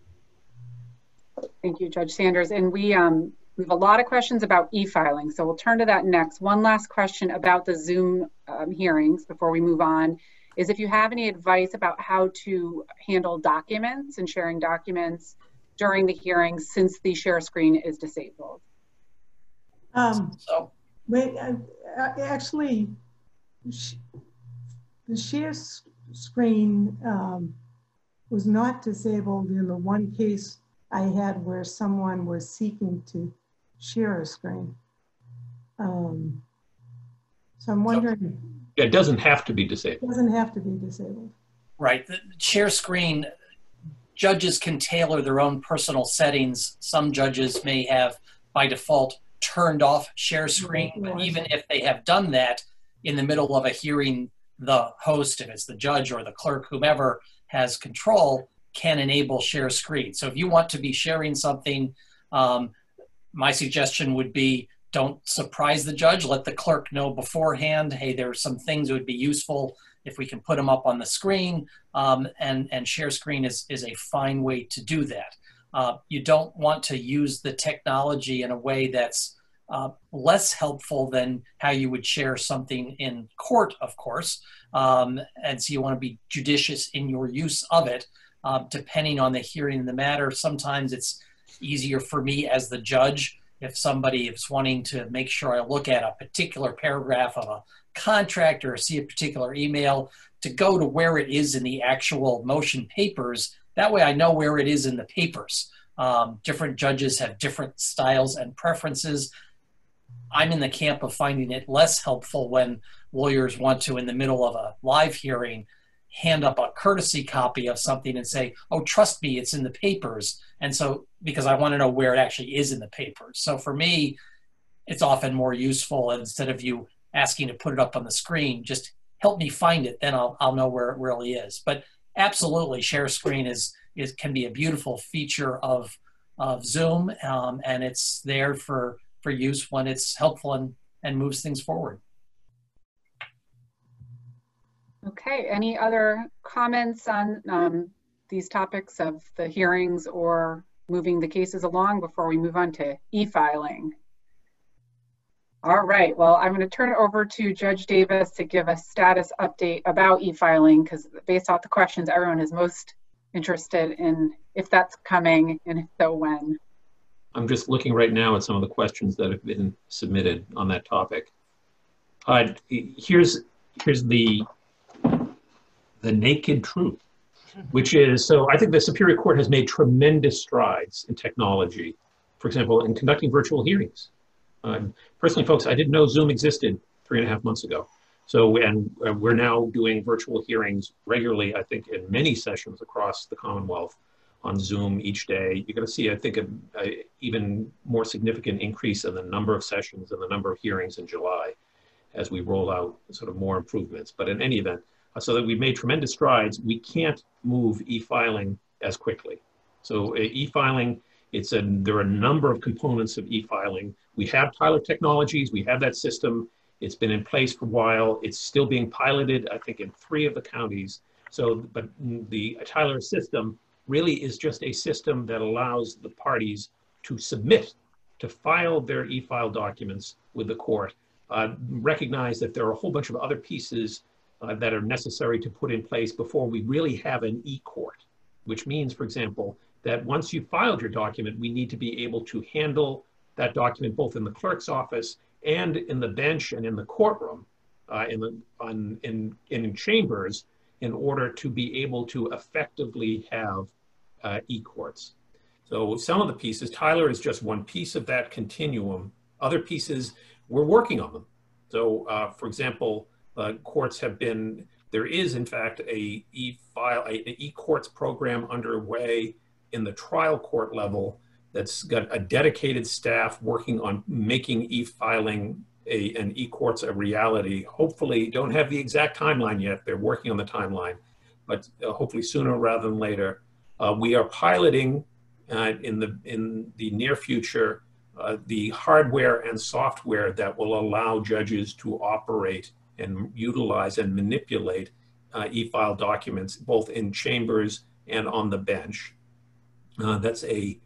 Thank you, Judge Sanders. And we um, we have a lot of questions about e-filing, so we'll turn to that next. One last question about the Zoom um, hearings before we move on is if you have any advice about how to handle documents and sharing documents during the hearings since the share screen is disabled. Um, so, wait, uh, actually, the share screen um, was not disabled in the one case I had where someone was seeking to share a screen. Um, so I'm wondering. Yeah, it doesn't have to be disabled. It doesn't have to be disabled. Right. The share screen, judges can tailor their own personal settings. Some judges may have, by default, turned off share screen. But even if they have done that in the middle of a hearing, the host, if it's the judge or the clerk, whomever has control, can enable share screen. So if you want to be sharing something, um, my suggestion would be don't surprise the judge. Let the clerk know beforehand, hey, there are some things that would be useful if we can put them up on the screen. Um, and, and share screen is, is a fine way to do that. Uh, you don't want to use the technology in a way that's uh, less helpful than how you would share something in court, of course. Um, and so you want to be judicious in your use of it, uh, depending on the hearing in the matter. Sometimes it's easier for me as the judge if somebody is wanting to make sure I look at a particular paragraph of a contract or see a particular email to go to where it is in the actual motion papers. That way I know where it is in the papers. Um, different judges have different styles and preferences. I'm in the camp of finding it less helpful when lawyers want to, in the middle of a live hearing, hand up a courtesy copy of something and say, oh, trust me, it's in the papers. And so, because I want to know where it actually is in the papers. So for me, it's often more useful instead of you asking to put it up on the screen, just help me find it, then I'll, I'll know where it really is. But absolutely, share screen is, is can be a beautiful feature of, of Zoom, um, and it's there for, for use when it's helpful and, and moves things forward. Okay, any other comments on um, these topics of the hearings or moving the cases along before we move on to e-filing? All right, well, I'm going to turn it over to Judge Davis to give a status update about e-filing because based off the questions, everyone is most interested in if that's coming and if so, when. I'm just looking right now at some of the questions that have been submitted on that topic. Uh, here's here's the the naked truth, which is so I think the Superior Court has made tremendous strides in technology. For example, in conducting virtual hearings. Um, personally, folks, I didn't know Zoom existed three and a half months ago. So, and uh, we're now doing virtual hearings regularly, I think, in many sessions across the Commonwealth on Zoom each day. You're going to see, I think, an even more significant increase in the number of sessions and the number of hearings in July as we roll out sort of more improvements. But in any event, uh, so that we've made tremendous strides. We can't move e-filing as quickly. So uh, e-filing, it's a, there are a number of components of e-filing. We have Tyler Technologies, we have that system. It's been in place for a while. It's still being piloted, I think, in three of the counties. So, but the Tyler system really is just a system that allows the parties to submit, to file their e-file documents with the court. Uh, recognize that there are a whole bunch of other pieces uh, that are necessary to put in place before we really have an e-court, which means, for example, that once you've filed your document, we need to be able to handle that document both in the clerk's office and in the bench and in the courtroom, uh, in, the, on, in, in chambers, in order to be able to effectively have uh, e-courts. So some of the pieces, Tyler is just one piece of that continuum. Other pieces, we're working on them. So uh, for example, uh, courts have been, there is in fact a e-file, a, a e-courts program underway in the trial court level that's got a dedicated staff working on making e-filing a, an e-courts a reality. Hopefully, don't have the exact timeline yet. They're working on the timeline, but uh, hopefully sooner rather than later. Uh, we are piloting uh, in the in the near future uh, the hardware and software that will allow judges to operate and utilize and manipulate uh, e-file documents both in chambers and on the bench. Uh, that's a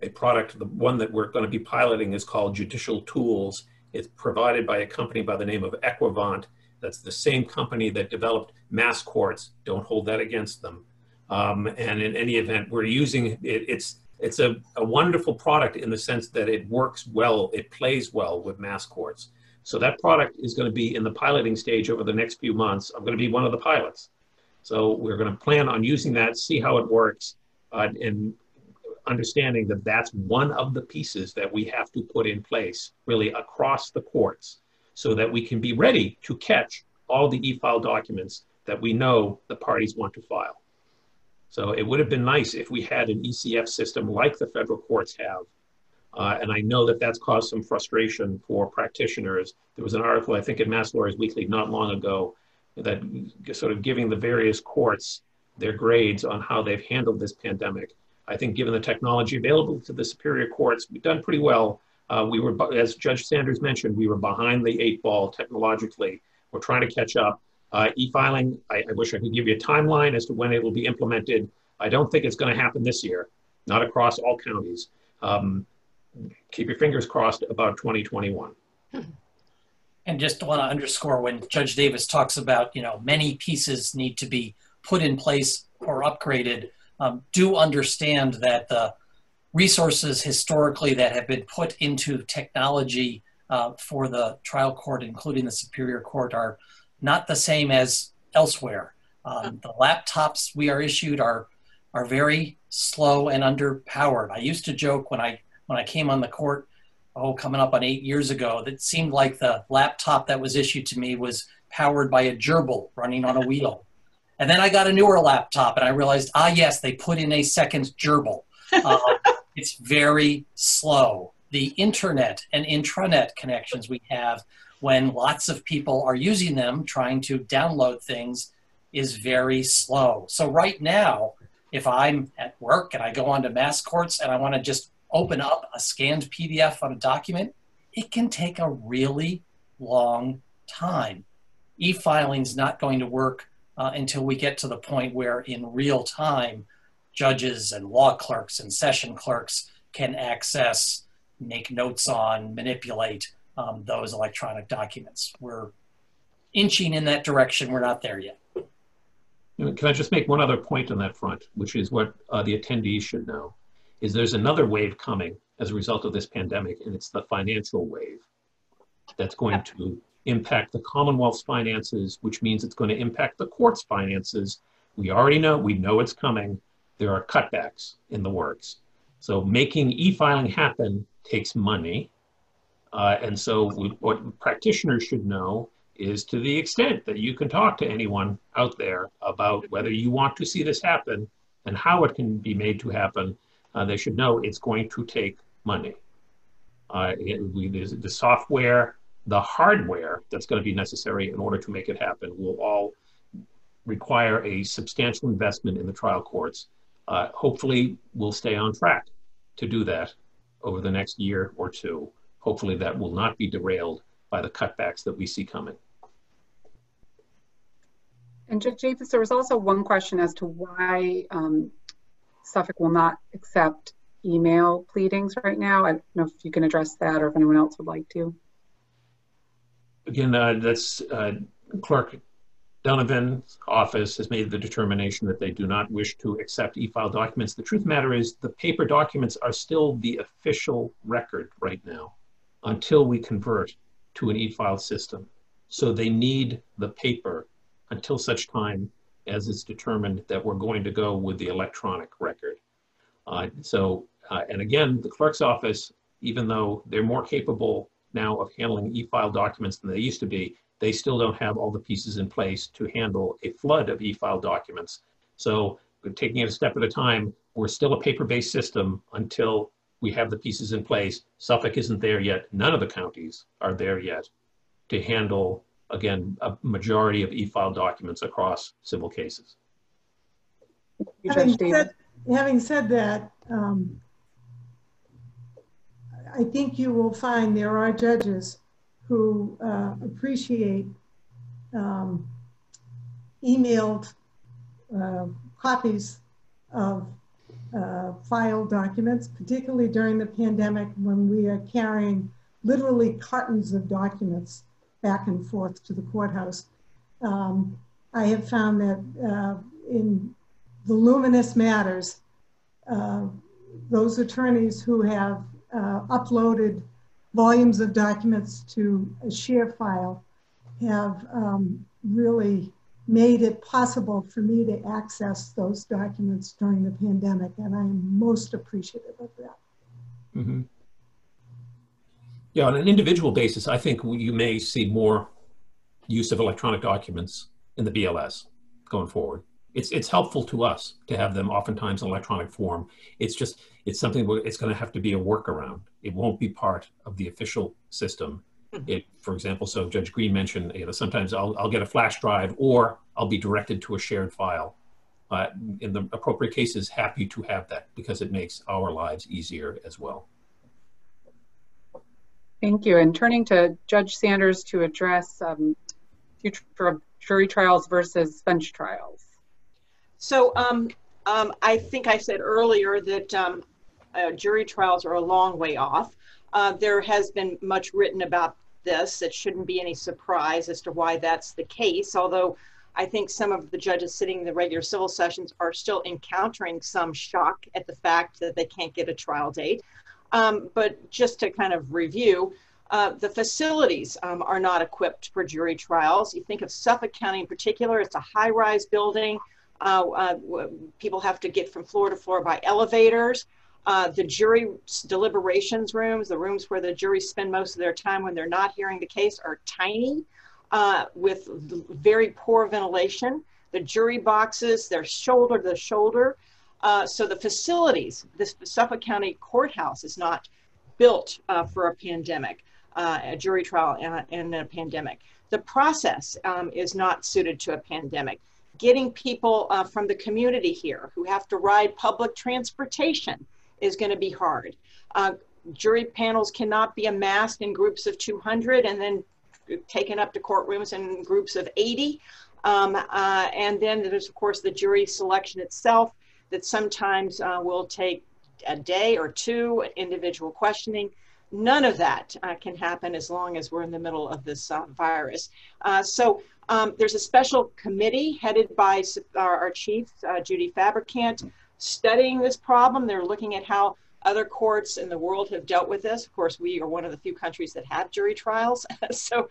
a product. The one that we're going to be piloting is called Judicial Tools it's provided by a company by the name of Equivant. That's the same company that developed mass courts. Don't hold that against them. Um, and in any event, we're using it. It's it's a, a wonderful product in the sense that it works well, it plays well with mass courts. So that product is going to be in the piloting stage over the next few months. I'm going to be one of the pilots. So we're going to plan on using that, see how it works, uh, and understanding that that's one of the pieces that we have to put in place really across the courts so that we can be ready to catch all the e-file documents that we know the parties want to file. So it would have been nice if we had an ECF system like the federal courts have. Uh, and I know that that's caused some frustration for practitioners. There was an article, I think, in Mass Lawyers Weekly not long ago that sort of giving the various courts their grades on how they've handled this pandemic. I think given the technology available to the superior courts, we've done pretty well. Uh, we were, as Judge Sanders mentioned, we were behind the eight ball technologically. We're trying to catch up. Uh, e-filing, I, I, wish I could give you a timeline as to when it will be implemented. I don't think it's going to happen this year, not across all counties. Um, keep your fingers crossed about 2021. And just want to underscore when Judge Davis talks about, you know, many pieces need to be put in place or upgraded um, do understand that the resources historically that have been put into technology uh, for the trial court, including the Superior Court, are not the same as elsewhere. Um, the laptops we are issued are are very slow and underpowered. I used to joke when I when I came on the court, oh, coming up on eight years ago, that seemed like the laptop that was issued to me was powered by a gerbil running on a wheel. And then I got a newer laptop and I realized, ah, yes, they put in a second gerbil. Uh, (laughs) it's very slow. The internet and intranet connections we have when lots of people are using them trying to download things is very slow. So right now, if I'm at work and I go onto mass courts and I want to just open up a scanned PDF on a document, it can take a really long time. E-filing is not going to work uh, until we get to the point where in real time, judges and law clerks and session clerks can access, make notes on, manipulate um, those electronic documents. We're inching in that direction. We're not there yet. Can I just make one other point on that front, which is what uh, the attendees should know, is there's another wave coming as a result of this pandemic, and it's the financial wave that's going to impact the Commonwealth's finances, which means it's going to impact the court's finances. We already know, we know it's coming. There are cutbacks in the works. So making e-filing happen takes money. Uh, and so we, what practitioners should know is to the extent that you can talk to anyone out there about whether you want to see this happen and how it can be made to happen, uh, they should know it's going to take money. Uh, it, the software the hardware that's going to be necessary in order to make it happen will all require a substantial investment in the trial courts. Uh, hopefully, we'll stay on track to do that over the next year or two. Hopefully, that will not be derailed by the cutbacks that we see coming. And Davis, there was also one question as to why um, Suffolk will not accept email pleadings right now. I don't know if you can address that or if anyone else would like to again, uh, that's uh, Clerk Donovan's office has made the determination that they do not wish to accept e-file documents. The truth the matter is the paper documents are still the official record right now until we convert to an e-file system. So they need the paper until such time as it's determined that we're going to go with the electronic record. Uh, so, uh, and again, the clerk's office, even though they're more capable now of handling e-file documents than they used to be, they still don't have all the pieces in place to handle a flood of e-file documents. So taking it a step at a time, we're still a paper-based system until we have the pieces in place. Suffolk isn't there yet. None of the counties are there yet to handle, again, a majority of e-file documents across civil cases. Having said, having said that, um, I think you will find there are judges who uh, appreciate um, emailed uh, copies of uh, file documents, particularly during the pandemic when we are carrying literally cartons of documents back and forth to the courthouse. Um, I have found that uh, in voluminous matters, uh, those attorneys who have uh, uploaded volumes of documents to a share file have um, really made it possible for me to access those documents during the pandemic, and I am most appreciative of that. Mm -hmm. Yeah, on an individual basis, I think you may see more use of electronic documents in the BLS going forward. It's, it's helpful to us to have them oftentimes in electronic form. It's just, it's something it's going to have to be a workaround. It won't be part of the official system it, for example, so Judge Green mentioned, you know, sometimes I'll, I'll get a flash drive or I'll be directed to a shared file. Uh, in the appropriate cases, happy to have that because it makes our lives easier as well. Thank you. And turning to Judge Sanders to address um, future jury trials versus bench trials. So um, um, I think I said earlier that um, uh, jury trials are a long way off. Uh, there has been much written about this. It shouldn't be any surprise as to why that's the case, although I think some of the judges sitting in the regular civil sessions are still encountering some shock at the fact that they can't get a trial date. Um, but just to kind of review, uh, the facilities um, are not equipped for jury trials. You think of Suffolk County in particular, it's a high rise building. Uh, uh, people have to get from floor to floor by elevators. Uh, the jury deliberations rooms, the rooms where the jury spend most of their time when they're not hearing the case, are tiny uh, with very poor ventilation. The jury boxes, they're shoulder to shoulder. Uh, so the facilities, this Suffolk County courthouse is not built uh, for a pandemic, uh, a jury trial and a pandemic. The process um, is not suited to a pandemic. Getting people uh, from the community here who have to ride public transportation is going to be hard. Uh, jury panels cannot be amassed in groups of 200 and then taken up to courtrooms in groups of 80. Um, and then there's, of course, the jury selection itself that sometimes uh, will take a day or two, individual questioning. None of that uh, can happen as long as we're in the middle of this uh, virus. Uh, so um, there's a special committee headed by our, our chief, uh, Judy Fabricant, studying this problem. They're looking at how other courts in the world have dealt with this. Of course, we are one of the few countries that have jury trials, (laughs) so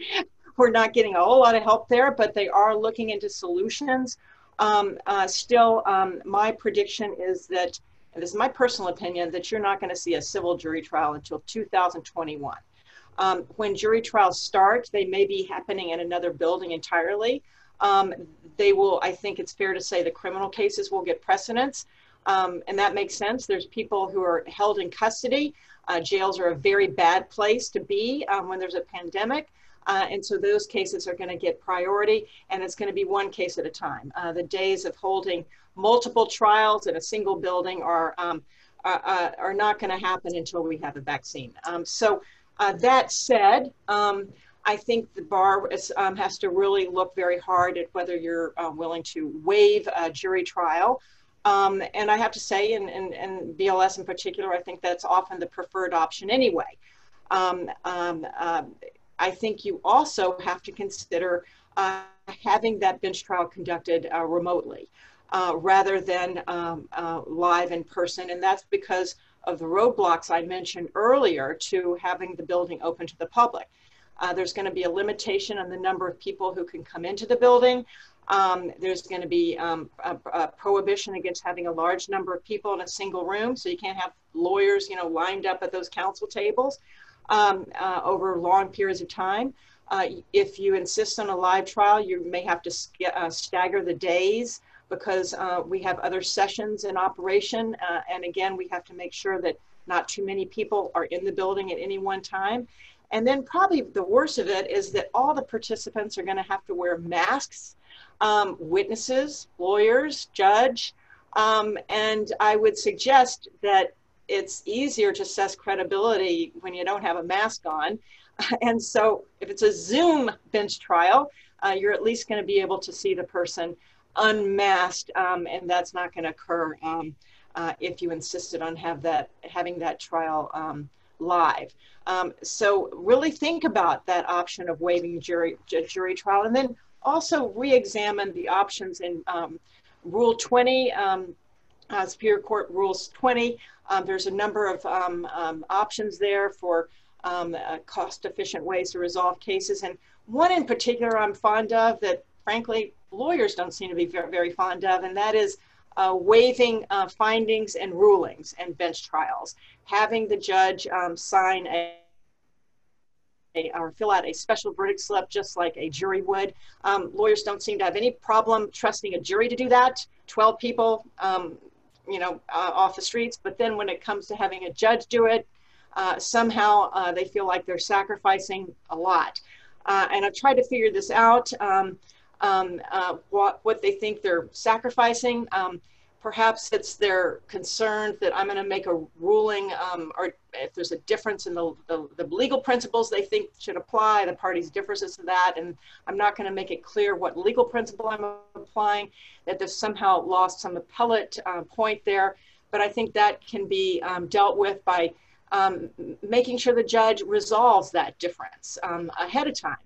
we're not getting a whole lot of help there, but they are looking into solutions. Um, uh, still, um, my prediction is that, this is my personal opinion, that you're not going to see a civil jury trial until 2021. Um, when jury trials start, they may be happening in another building entirely. Um, they will, I think it's fair to say the criminal cases will get precedence. Um, and that makes sense. There's people who are held in custody. Uh, jails are a very bad place to be um, when there's a pandemic. Uh, and so those cases are going to get priority, and it's going to be one case at a time. Uh, the days of holding multiple trials in a single building are, um, are, uh, are, not going to happen until we have a vaccine. Um, so uh, that said, um, I think the bar is, um, has to really look very hard at whether you're uh, willing to waive a jury trial um, and I have to say, in, BLS in particular, I think that's often the preferred option anyway. Um, uh, I think you also have to consider uh, having that bench trial conducted uh, remotely uh, rather than um, uh, live in person. And that's because of the roadblocks I mentioned earlier to having the building open to the public. Uh, there's going to be a limitation on the number of people who can come into the building. Um, there's going to be um, a, a, prohibition against having a large number of people in a single room, so you can't have lawyers, you know, lined up at those counsel tables um, uh, over long periods of time. Uh, if you insist on a live trial, you may have to uh, stagger the days because uh, we have other sessions in operation, uh, and again, we have to make sure that not too many people are in the building at any one time. And then probably the worst of it is that all the participants are going to have to wear masks, um, witnesses, lawyers, judge. Um, and I would suggest that it's easier to assess credibility when you don't have a mask on. (laughs) And so if it's a Zoom bench trial, uh, you're at least going to be able to see the person unmasked, um, and that's not going to occur um, uh, if you insisted on have that having that trial um, live. Um, so really think about that option of waiving jury jury trial, and then also re-examine the options in um, Rule 20, um, uh, Superior Court Rules 20. there's a number of options there for uh, cost-efficient ways to resolve cases, and one in particular I'm fond of that, frankly, lawyers don't seem to be very, very fond of, and that is uh, waiving uh, findings and rulings and bench trials, having the judge um, sign a, a, or fill out a special verdict slip just like a jury would. Um, lawyers don't seem to have any problem trusting a jury to do that. 12 people, um, you know, uh, off the streets. But then when it comes to having a judge do it, uh, somehow uh, they feel like they're sacrificing a lot. Uh, and I've tried to figure this out. Um, um, uh, what, what they think they're sacrificing. Perhaps it's their concern that I'm going to make a ruling, um, or if there's a difference in the, the, the, legal principles they think should apply, the parties' differences to that, and I'm not going to make it clear what legal principle I'm applying, that they've somehow lost some appellate uh, point there. But I think that can be um, dealt with by um, making sure the judge resolves that difference um, ahead of time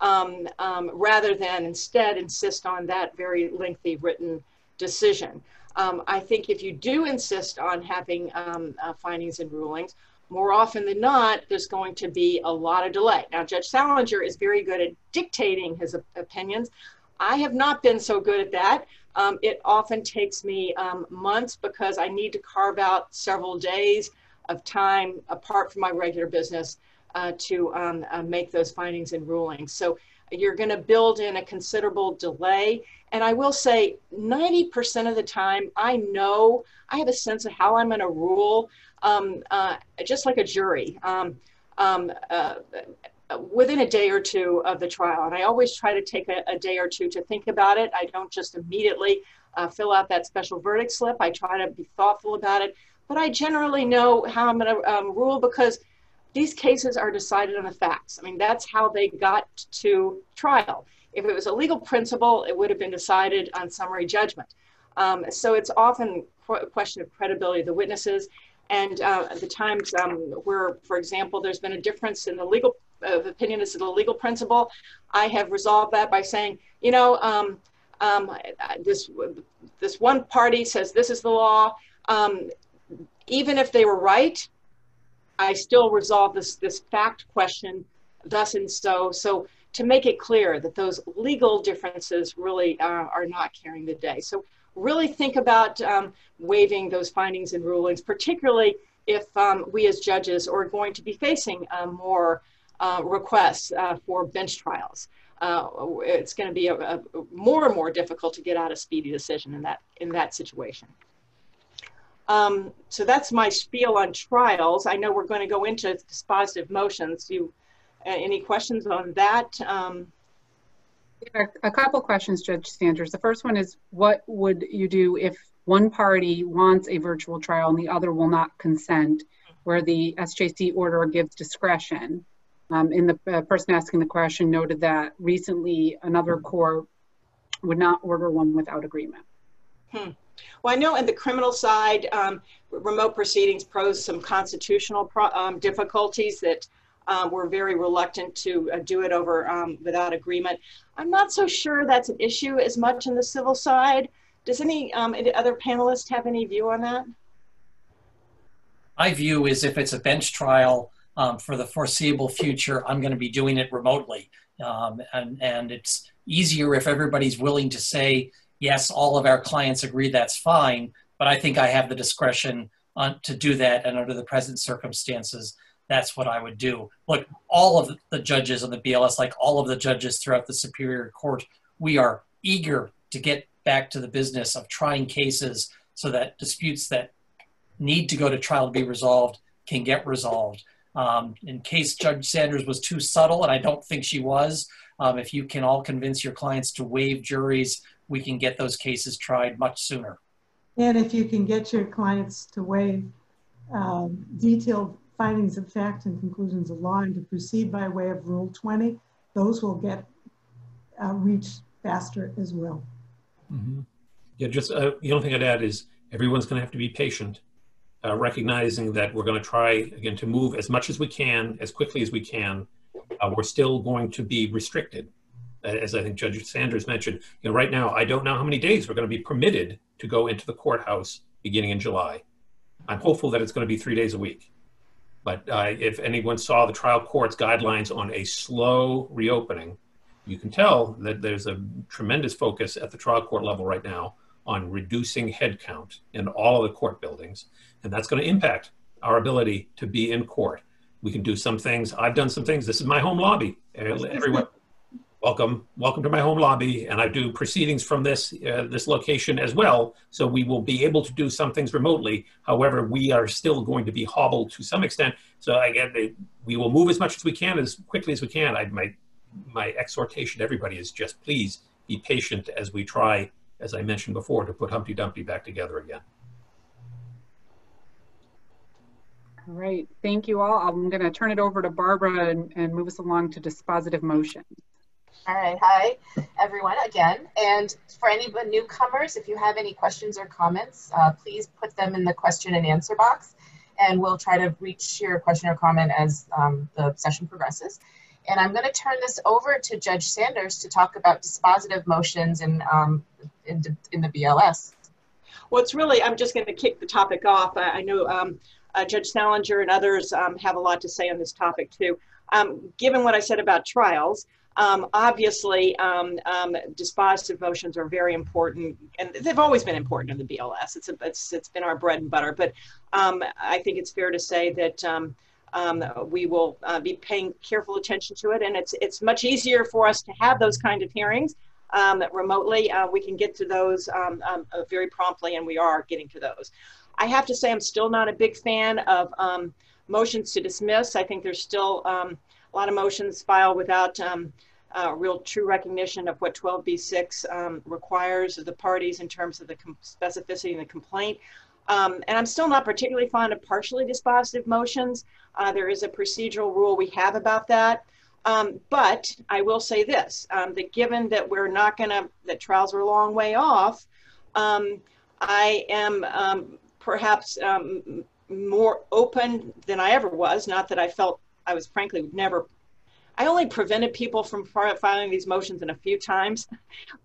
um, um, rather than instead insist on that very lengthy written decision. Um, I think if you do insist on having um, uh, findings and rulings, more often than not, there's going to be a lot of delay. Now, Judge Salinger is very good at dictating his opinions. I have not been so good at that. Um, it often takes me um, months because I need to carve out several days of time apart from my regular business uh, to um, uh, make those findings and rulings. So you're going to build in a considerable delay. And I will say 90% of the time, I know, I have a sense of how I'm going to rule, um, uh, just like a jury, um, um, uh, within a day or two of the trial. And I always try to take a, a day or two to think about it. I don't just immediately uh, fill out that special verdict slip. I try to be thoughtful about it. But I generally know how I'm going to um, rule because these cases are decided on the facts. I mean, that's how they got to trial. If it was a legal principle, it would have been decided on summary judgment. Um, so it's often a question of credibility of the witnesses. And uh, the times um, where, for example, there's been a difference in the legal uh, opinion as to the legal principle, I have resolved that by saying, you know, um, um this this one party says this is the law. Um, even if they were right, I still resolve this, this fact question thus and so. So to make it clear that those legal differences really uh, are not carrying the day. So really think about um, waiving those findings and rulings, particularly if um, we as judges are going to be facing uh, more uh, requests uh, for bench trials. Uh, it's going to be a, a more and more difficult to get out a speedy decision in that in that situation. Um, so that's my spiel on trials. I know we're going to go into dispositive motions. You, any questions on that? Um, a couple questions, Judge Sanders. The first one is, what would you do if one party wants a virtual trial and the other will not consent, where the SJC order gives discretion? Um, and the uh, person asking the question noted that recently another court would not order one without agreement. Hmm. Well, I know in the criminal side, um, remote proceedings pose some constitutional pro um, difficulties that um, we're very reluctant to uh, do it over um, without agreement. I'm not so sure that's an issue as much in the civil side. Does any um, other panelists have any view on that? My view is if it's a bench trial um, for the foreseeable future, I'm going to be doing it remotely. and, and it's easier if everybody's willing to say, yes, all of our clients agree that's fine, but I think I have the discretion on, to do that. And under the present circumstances, that's what I would do. Look, all of the judges on the BLS, like all of the judges throughout the Superior Court, we are eager to get back to the business of trying cases so that disputes that need to go to trial to be resolved can get resolved. Um, in case Judge Sanders was too subtle, and I don't think she was, um, if you can all convince your clients to waive juries, we can get those cases tried much sooner. And if you can get your clients to waive um, detailed findings of fact and conclusions of law and to proceed by way of Rule 20, those will get uh, reached faster as well. Mm-hmm. Yeah, just uh, the only thing I'd add is everyone's going to have to be patient, uh, recognizing that we're going to try again to move as much as we can, as quickly as we can. Uh, we're still going to be restricted, as I think Judge Sanders mentioned. You know, right now I don't know how many days we're going to be permitted to go into the courthouse beginning in July. I'm hopeful that it's going to be three days a week. But uh, if anyone saw the trial court's guidelines on a slow reopening, you can tell that there's a tremendous focus at the trial court level right now on reducing headcount in all of the court buildings. And that's going to impact our ability to be in court. We can do some things. I've done some things. This is my home lobby. Everyone, welcome, welcome to my home lobby. And I do proceedings from this uh, this location as well. So we will be able to do some things remotely. However, we are still going to be hobbled to some extent. So again, we will move as much as we can, as quickly as we can. I, my my exhortation to everybody is just please be patient as we try as I mentioned before, to put Humpty Dumpty back together again. All right, thank you all. I'm going to turn it over to Barbara and, and move us along to dispositive motion. All right, hi everyone again. And for any newcomers, if you have any questions or comments, uh, please put them in the question and answer box and we'll try to reach your question or comment as um, the session progresses. And I'm going to turn this over to Judge Sanders to talk about dispositive motions in, um, in, in, the BLS. Well, it's really, I'm just going to kick the topic off. I, I know um, uh, Judge Salinger and others um, have a lot to say on this topic too. Um, given what I said about trials, um, obviously, um, um, dispositive motions are very important, and they've always been important in the BLS. It's a, it's it's been our bread and butter. But um, I think it's fair to say that um, um, we will uh, be paying careful attention to it. And it's, it's much easier for us to have those kind of hearings remotely. Uh, we can get to those uh, very promptly, and we are getting to those. I have to say, I'm still not a big fan of motions to dismiss. I think there's still a lot of motions filed without uh, real true recognition of what 12b6 requires of the parties in terms of the specificity and the complaint. Um, and I'm still not particularly fond of partially dispositive motions. Uh, there is a procedural rule we have about that. Um, but I will say this, um, that given that we're not gonna, that trials are a long way off, um, I am um, perhaps um, more open than I ever was. Not that I felt I was frankly never I only prevented people from filing these motions in a few times,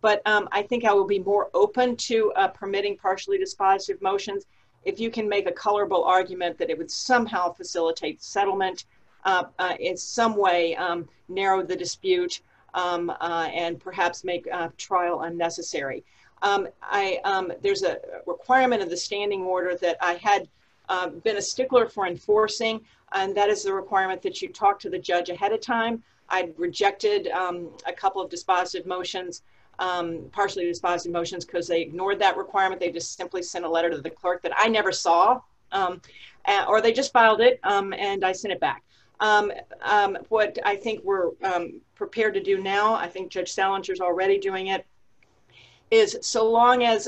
but um, I think I will be more open to uh, permitting partially dispositive motions if you can make a colorable argument that it would somehow facilitate settlement, uh, uh, in some way um, narrow the dispute, um, uh, and perhaps make trial unnecessary. Um, I, um, there's a requirement of the standing order that I had um, been a stickler for enforcing and that is the requirement that you talk to the judge ahead of time. I rejected um, a couple of dispositive motions, um, partially dispositive motions, because they ignored that requirement. They just simply sent a letter to the clerk that I never saw, um, or they just filed it um, and I sent it back. Um, um, what I think we're prepared to do now, I think Judge Salinger's already doing it, is so long as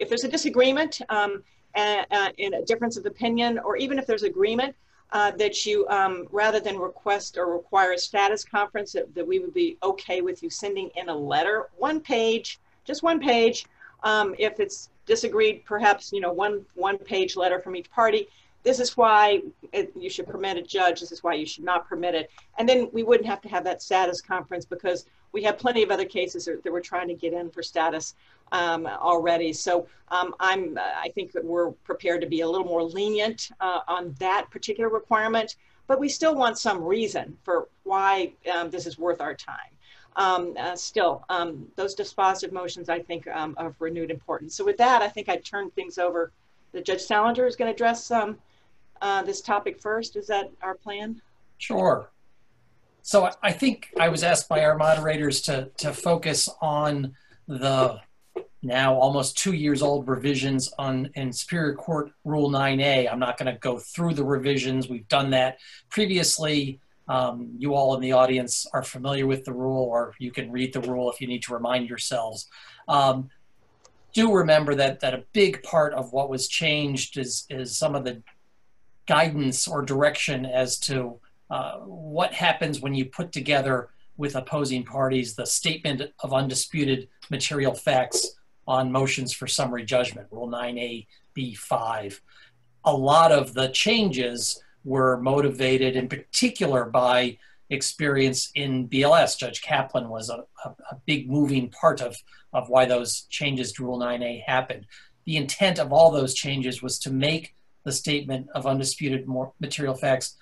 if there's a disagreement and, uh, and a difference of opinion, or even if there's agreement, uh, that you, um, rather than request or require a status conference, that, that, we would be okay with you sending in a letter, one page, just one page. Um, if it's disagreed, perhaps, you know, one, one page letter from each party. This is why it, you should permit a judge. This is why you should not permit it. And then we wouldn't have to have that status conference because we have plenty of other cases that, we're trying to get in for status um, already. So um, I'm, I think that we're prepared to be a little more lenient uh, on that particular requirement, but we still want some reason for why um, this is worth our time. Um, uh, still, um, those dispositive motions, I think, um, of renewed importance. So with that, I think I'd turn things over. The Judge Salinger is going to address uh, this topic first. Is that our plan? Sure. So I think I was asked by our moderators to, to focus on the now almost two years old revisions on in Superior Court Rule 9A. I'm not going to go through the revisions. We've done that previously. Um, you all in the audience are familiar with the rule, or you can read the rule if you need to remind yourselves. Um, do remember that that a big part of what was changed is is some of the guidance or direction as to uh, what happens when you put together with opposing parties the statement of undisputed material facts on motions for summary judgment, Rule 9A B5. A lot of the changes were motivated in particular by experience in BLS. Judge Kaplan was a, a, a, big moving part of, of why those changes to Rule 9A happened. The intent of all those changes was to make the statement of undisputed material facts,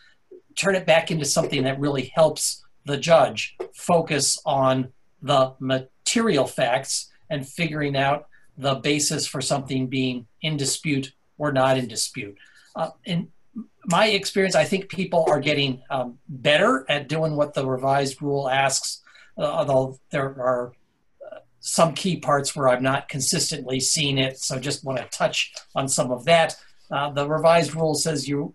turn it back into something that really helps the judge focus on the material facts and figuring out the basis for something being in dispute or not in dispute. Uh, in my experience, I think people are getting um, better at doing what the revised rule asks, uh, although there are uh, some key parts where I've not consistently seen it. So just want to touch on some of that. Uh, the revised rule says you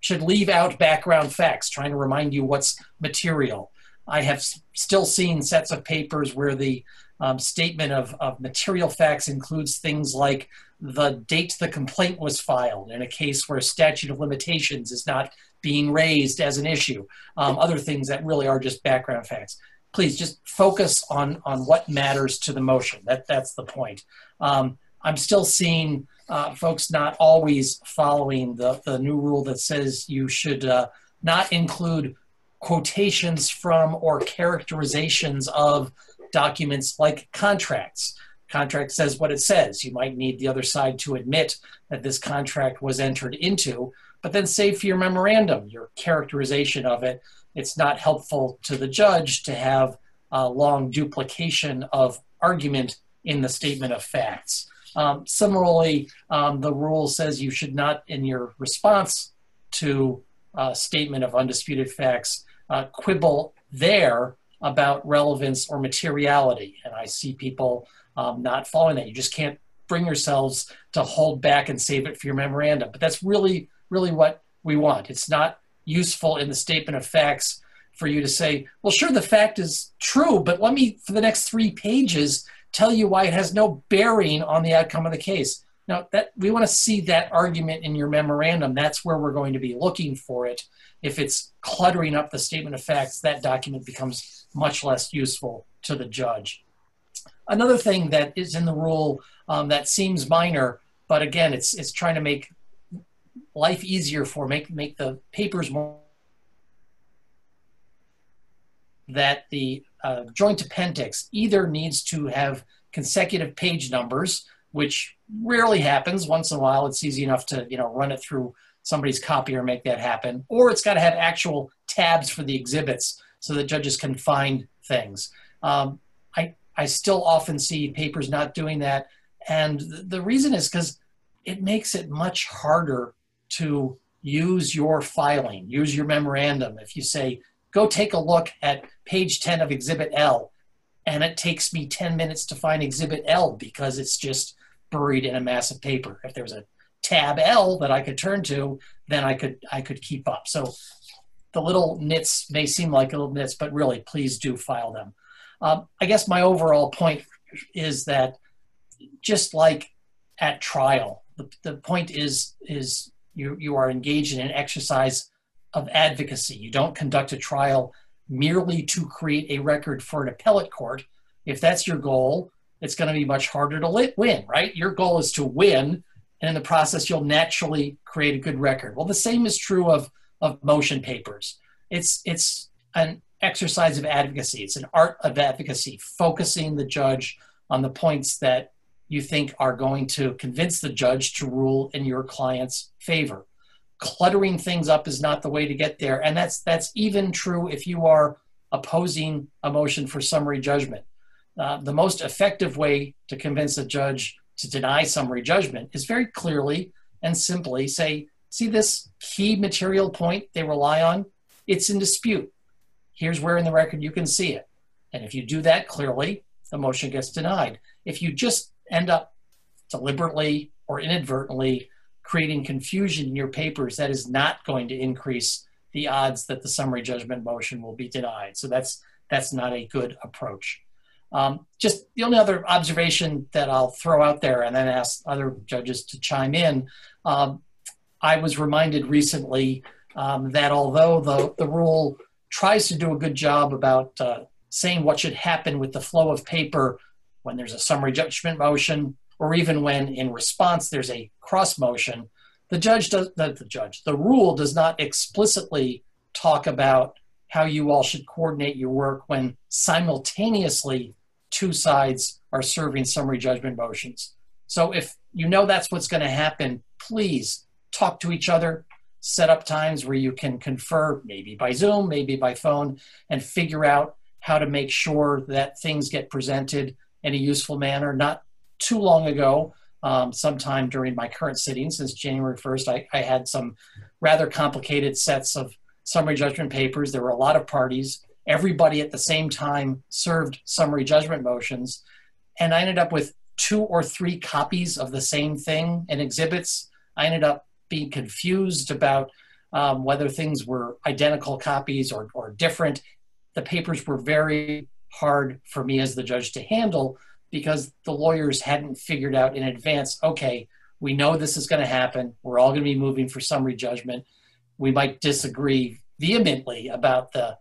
should leave out background facts, trying to remind you what's material. I have still seen sets of papers where the um, statement of, of material facts includes things like the date the complaint was filed in a case where a statute of limitations is not being raised as an issue, um, other things that really are just background facts. Please just focus on, on what matters to the motion. That, that's the point. Um, I'm still seeing uh, folks not always following the, the new rule that says you should uh, not include quotations from or characterizations of documents like contracts. Contract says what it says. You might need the other side to admit that this contract was entered into, but then save for your memorandum, your characterization of it. It's not helpful to the judge to have a long duplication of argument in the statement of facts. Um, similarly, um, the rule says you should not, in your response to a statement of undisputed facts, uh, quibble there about relevance or materiality. And I see people um, not following that. You just can't bring yourselves to hold back and save it for your memorandum. But that's really, really what we want. It's not useful in the statement of facts for you to say, well, sure, the fact is true, but let me, for the next three pages, tell you why it has no bearing on the outcome of the case. Now, that we want to see that argument in your memorandum. That's where we're going to be looking for it. If it's cluttering up the statement of facts, that document becomes much less useful to the judge. Another thing that is in the rule um, that seems minor, but again, it's it's trying to make life easier for make make the papers more that the uh, joint appendix either needs to have consecutive page numbers, which rarely happens. Once in a while, it's easy enough to you know run it through somebody's copier make that happen, or it's got to have actual tabs for the exhibits so that judges can find things. Um, I, I still often see papers not doing that. And the reason is because it makes it much harder to use your filing, use your memorandum. If you say, go take a look at page 10 of Exhibit L, and it takes me 10 minutes to find Exhibit L because it's just buried in a mass of paper. If there's a tab L that I could turn to, then I could I could keep up. So the little nits may seem like little nits, but really, please do file them. Um, I guess my overall point is that just like at trial, the, the point is is you you are engaged in an exercise of advocacy. You don't conduct a trial merely to create a record for an appellate court. If that's your goal, it's going to be much harder to win, right? Your goal is to win, and in the process, you'll naturally create a good record. Well, the same is true of of motion papers. It's it's an exercise of advocacy. It's an art of advocacy, focusing the judge on the points that you think are going to convince the judge to rule in your client's favor. Cluttering things up is not the way to get there, and that's that's even true if you are opposing a motion for summary judgment. Uh, the most effective way to convince a judge to deny summary judgment is very clearly and simply say, See this key material point they rely on? It's in dispute. Here's where in the record you can see it. And if you do that clearly, the motion gets denied. If you just end up deliberately or inadvertently creating confusion in your papers, that is not going to increase the odds that the summary judgment motion will be denied. So that's that's not a good approach. Um, just the only other observation that I'll throw out there and then ask other judges to chime in. Um, I was reminded recently um, that although the, the rule tries to do a good job about uh, saying what should happen with the flow of paper when there's a summary judgment motion, or even when in response there's a cross motion, the judge does the, the judge, the rule does not explicitly talk about how you all should coordinate your work when simultaneously two sides are serving summary judgment motions. So if you know that's what's going to happen, please talk to each other, set up times where you can confer, maybe by Zoom, maybe by phone, and figure out how to make sure that things get presented in a useful manner. Not too long ago, um, sometime during my current sitting, since January 1st, I, I had some rather complicated sets of summary judgment papers. There were a lot of parties. Everybody at the same time served summary judgment motions. And I ended up with two or three copies of the same thing in exhibits. I ended up being confused about um, whether things were identical copies or, or different. The papers were very hard for me as the judge to handle because the lawyers hadn't figured out in advance okay, we know this is going to happen. We're all going to be moving for summary judgment. We might disagree vehemently about the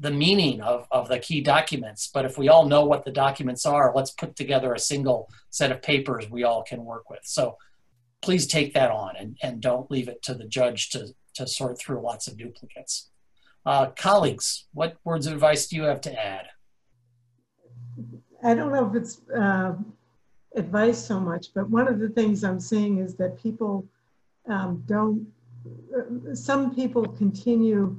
the meaning of, of the key documents. But if we all know what the documents are, let's put together a single set of papers we all can work with. So please take that on and, and don't leave it to the judge to, to sort through lots of duplicates. Uh, colleagues, what words of advice do you have to add? I don't know if it's uh, advice so much, but one of the things I'm seeing is that people um, don't, uh, some people continue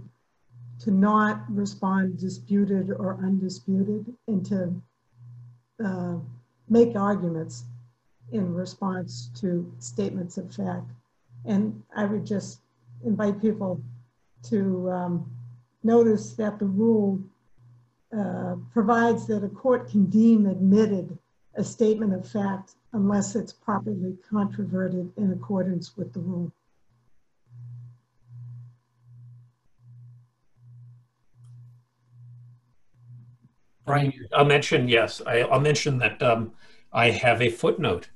to not respond disputed or undisputed and to uh, make arguments in response to statements of fact. And I would just invite people to um, notice that the rule uh, provides that a court can deem admitted a statement of fact unless it's properly controverted in accordance with the rule. Brian, I'll mention, yes, I, will mention that um, I have a footnote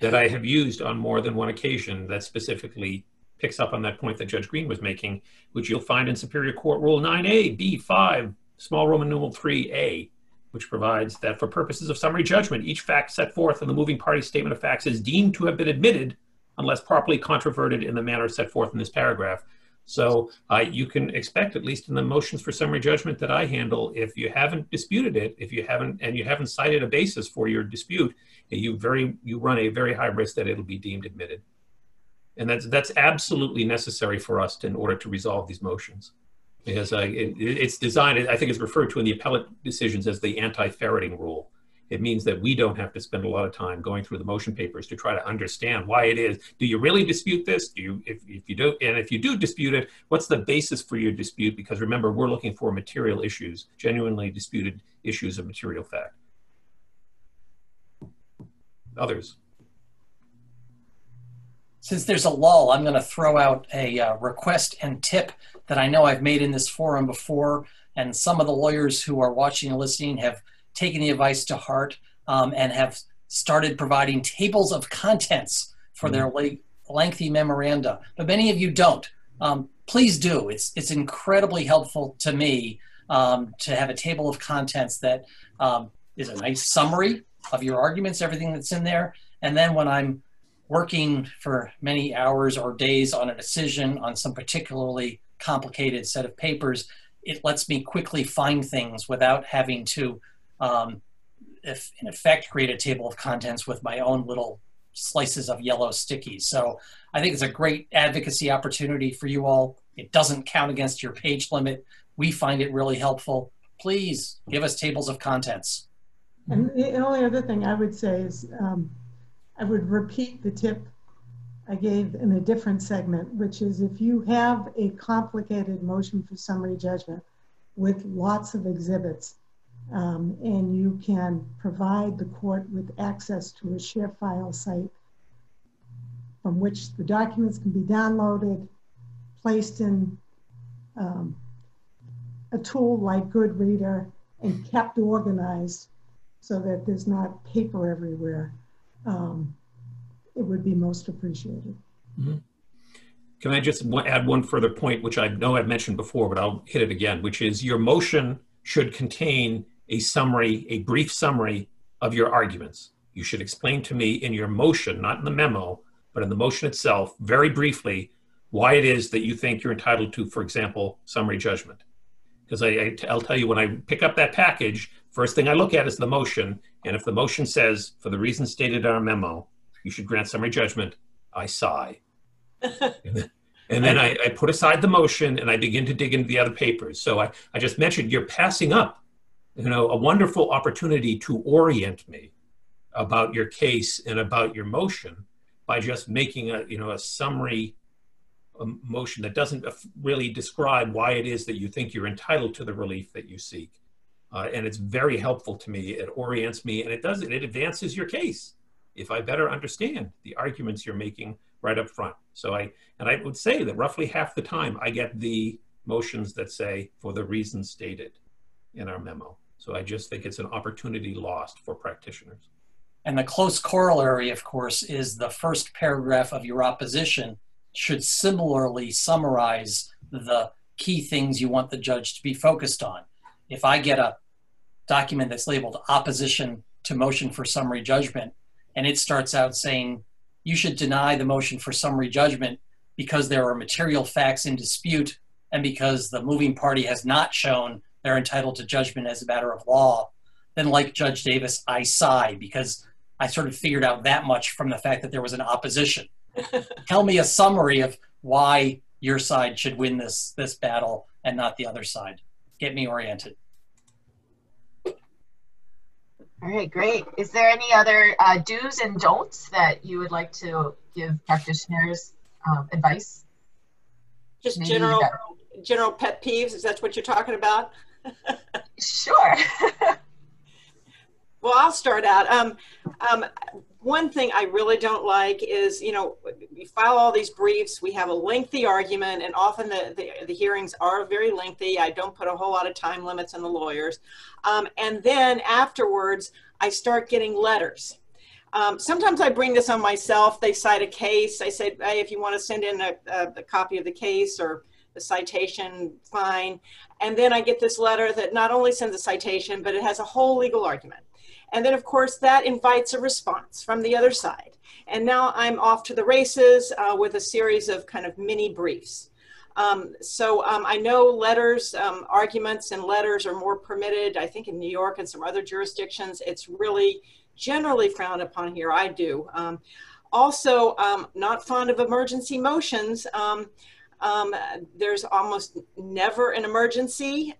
that I have used on more than one occasion that specifically picks up on that point that Judge Green was making, which you'll find in Superior Court Rule 9A, B5, small Roman numeral 3A, which provides that for purposes of summary judgment, each fact set forth in the moving party statement of facts is deemed to have been admitted unless properly controverted in the manner set forth in this paragraph. So uh, you can expect, at least in the motions for summary judgment that I handle, if you haven't disputed it, if you haven't and you haven't cited a basis for your dispute, you very you run a very high risk that it'll be deemed admitted, and that's that's absolutely necessary for us to, in order to resolve these motions, because uh, it, it's designed. I think it's referred to in the appellate decisions as the anti-ferreting rule it means that we don't have to spend a lot of time going through the motion papers to try to understand why it is. Do you really dispute this? Do you, if, if you do, and if you do dispute it, what's the basis for your dispute? Because remember, we're looking for material issues, genuinely disputed issues of material fact. Others? Since there's a lull, I'm going to throw out a uh, request and tip that I know I've made in this forum before, and some of the lawyers who are watching and listening have taken the advice to heart um, and have started providing tables of contents for their mm-hmm. lengthy memoranda. But many of you don't. Um, please do. It's it's incredibly helpful to me um, to have a table of contents that um, is a nice summary of your arguments, everything that's in there, and then when I'm working for many hours or days on a decision on some particularly complicated set of papers, it lets me quickly find things without having to um, if in effect create a table of contents with my own little slices of yellow stickies. So I think it's a great advocacy opportunity for you all. It doesn't count against your page limit. We find it really helpful. Please give us tables of contents. And the only other thing I would say is um, I would repeat the tip I gave in a different segment, which is if you have a complicated motion for summary judgment with lots of exhibits, Um, and you can provide the court with access to a share file site from which the documents can be downloaded, placed in um, a tool like Goodreader, and kept organized so that there's not paper everywhere. Um, it would be most appreciated. Mm-hmm. Can I just add one further point, which I know I've mentioned before, but I'll hit it again, which is your motion should contain a summary, a brief summary of your arguments. You should explain to me in your motion, not in the memo, but in the motion itself, very briefly, why it is that you think you're entitled to, for example, summary judgment. Because I, I, will tell you, when I pick up that package, first thing I look at is the motion. And if the motion says, for the reasons stated in our memo, you should grant summary judgment, I sigh. (laughs) and then I, I, put aside the motion and I begin to dig into the other papers. So I, I just mentioned you're passing up, you know, a wonderful opportunity to orient me about your case and about your motion by just making a, you know, a summary um, motion that doesn't really describe why it is that you think you're entitled to the relief that you seek. Uh, and it's very helpful to me. It orients me and it does it. It advances your case if I better understand the arguments you're making right up front. So I, and I would say that roughly half the time I get the motions that say for the reasons stated in our memo. So I just think it's an opportunity lost for practitioners. And the close corollary, of course, is the first paragraph of your opposition should similarly summarize the key things you want the judge to be focused on. If I get a document that's labeled opposition to motion for summary judgment, and it starts out saying you should deny the motion for summary judgment because there are material facts in dispute and because the moving party has not shown they're entitled to judgment as a matter of law, then like Judge Davis, I sigh because I sort of figured out that much from the fact that there was an opposition. (laughs) Tell me a summary of why your side should win this this battle and not the other side. Get me oriented. All right, great. Is there any other uh, do's and don'ts that you would like to give practitioners um, advice? Just Maybe general that... general pet peeves. Is that what you're talking about? (laughs) (laughs) sure. (laughs) well, I'll start out. Um, um, one thing I really don't like is, you know, we file all these briefs, we have a lengthy argument, and often the, the, the hearings are very lengthy. I don't put a whole lot of time limits on the lawyers. Um, and then afterwards, I start getting letters. Um, sometimes I bring this on myself. They cite a case. I say, hey, if you want to send in a, a, a copy of the case or the citation, fine. And then I get this letter that not only sends a citation, but it has a whole legal argument. And then, of course, that invites a response from the other side. And now I'm off to the races uh, with a series of kind of mini briefs. Um, so um, I know letters, um, arguments and letters are more permitted. I think in New York and some other jurisdictions, it's really generally frowned upon here. I do. Um, also, um, not fond of emergency motions. Um, there's almost never an emergency.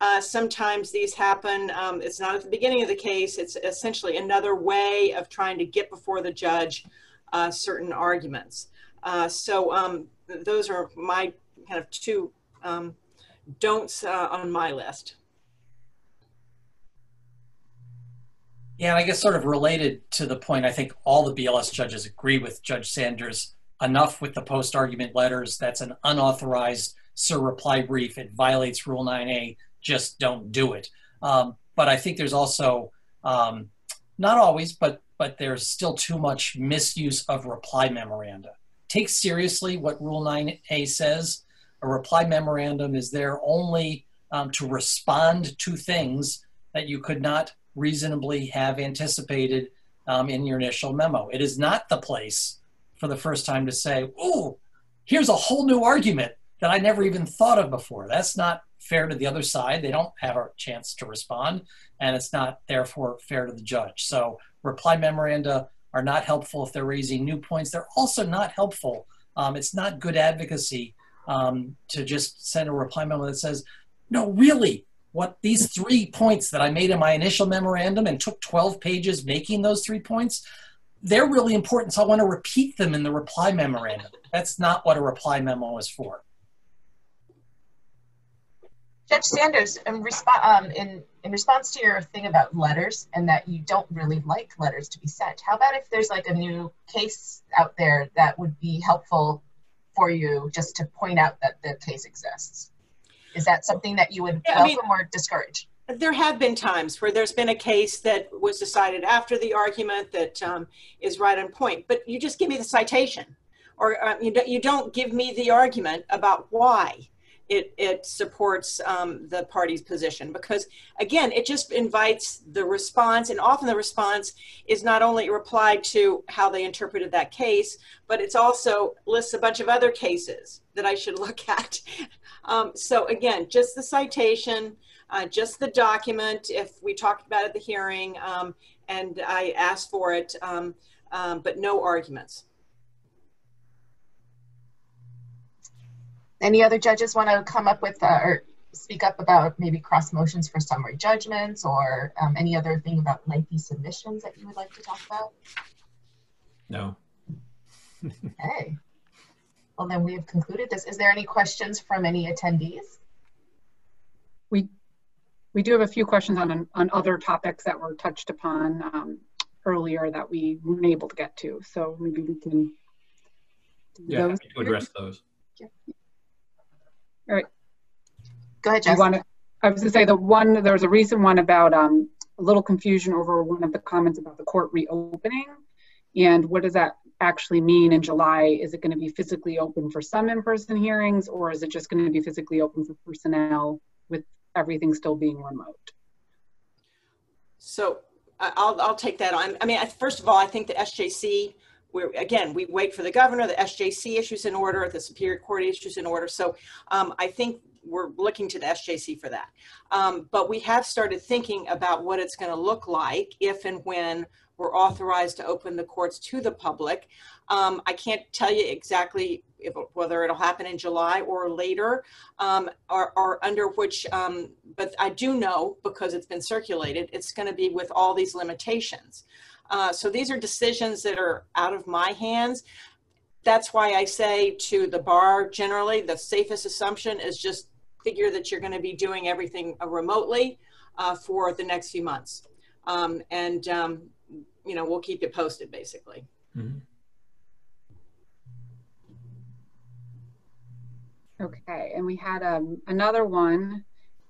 Uh, sometimes these happen, um, it's not at the beginning of the case, it's essentially another way of trying to get before the judge uh, certain arguments. Uh, so um, those are my kind of two um, don'ts uh, on my list. Yeah, and I guess sort of related to the point, I think all the BLS judges agree with Judge Sanders enough with the post argument letters. That's an unauthorized sur reply brief. It violates Rule 9A just don't do it. Um, but I think there's also um, not always, but but there's still too much misuse of reply memoranda. Take seriously what Rule 9A says. A reply memorandum is there only um, to respond to things that you could not reasonably have anticipated um, in your initial memo. It is not the place for the first time to say, "Ooh, here's a whole new argument that I never even thought of before." That's not fair to the other side. They don't have a chance to respond, and it's not therefore fair to the judge. So reply memoranda are not helpful if they're raising new points. They're also not helpful. Um, it's not good advocacy um, to just send a reply memo that says, no, really, what these three points that I made in my initial memorandum and took 12 pages making those three points, they're really important. So I want to repeat them in the reply memorandum. That's not what a reply memo is for. Judge Sanders, in, resp- um, in, in response to your thing about letters and that you don't really like letters to be sent, how about if there's like a new case out there that would be helpful for you just to point out that the case exists? Is that something that you would Yeah, I mean- or discourage? There have been times where there's been a case that was decided after the argument that um, is right on point, but you just give me the citation, or uh, you, don't, you don't give me the argument about why it, it supports um, the party's position. Because again, it just invites the response, and often the response is not only reply to how they interpreted that case, but it's also lists a bunch of other cases that I should (laughs) look at. Um, so again, just the citation uh, just the document if we talked about it at the hearing um, and I asked for it, um, um, but no arguments. Any other judges want to come up with uh, or speak up about maybe cross motions for summary judgments or um, any other thing about lengthy submissions that you would like to talk about? No. Okay. Well, then we have concluded this. Is there any questions from any attendees? We we do have a few questions on, on other topics that were touched upon um, earlier that we weren't able to get to. So maybe we can do Yeah, those. happy to address those. Go ahead, Do Jess. want to, I was gonna say the one, there was a recent one about um, a little confusion over one of the comments about the court reopening. And what does that actually mean in July? Is it going to be physically open for some in-person hearings or is it just going to be physically open for personnel with everything still being remote? So I- I'll, I'll take that on. I mean, I- first of all, I think the SJC, again, we wait for the governor, the SJC issues an order, the Superior Court issues an order. So um, I think we're looking to the SJC for that. Um, but we have started thinking about what it's going to look like if and when we're authorized to open the courts to the public. Um, I can't tell you exactly if, whether it'll happen in July or later, um, or, or under which, um, but I do know because it's been circulated, it's going to be with all these limitations. Uh, so these are decisions that are out of my hands. That's why I say to the bar generally, the safest assumption is just figure that you're going to be doing everything uh, remotely uh, for the next few months. Um, and, um, you know, we'll keep you posted basically. Mhm. Okay, and we had um, another one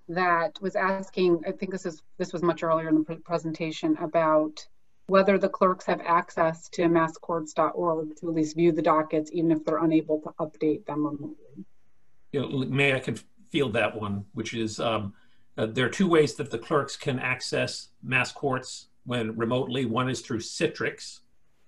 that was asking, I think this is this was much earlier in the pre- presentation about whether the clerks have access to masscourts.org to at least view the dockets, even if they're unable to update them remotely. You know, may I could field that one, which is um, uh, there are two ways that the clerks can access mass courts when remotely. One is through Citrix,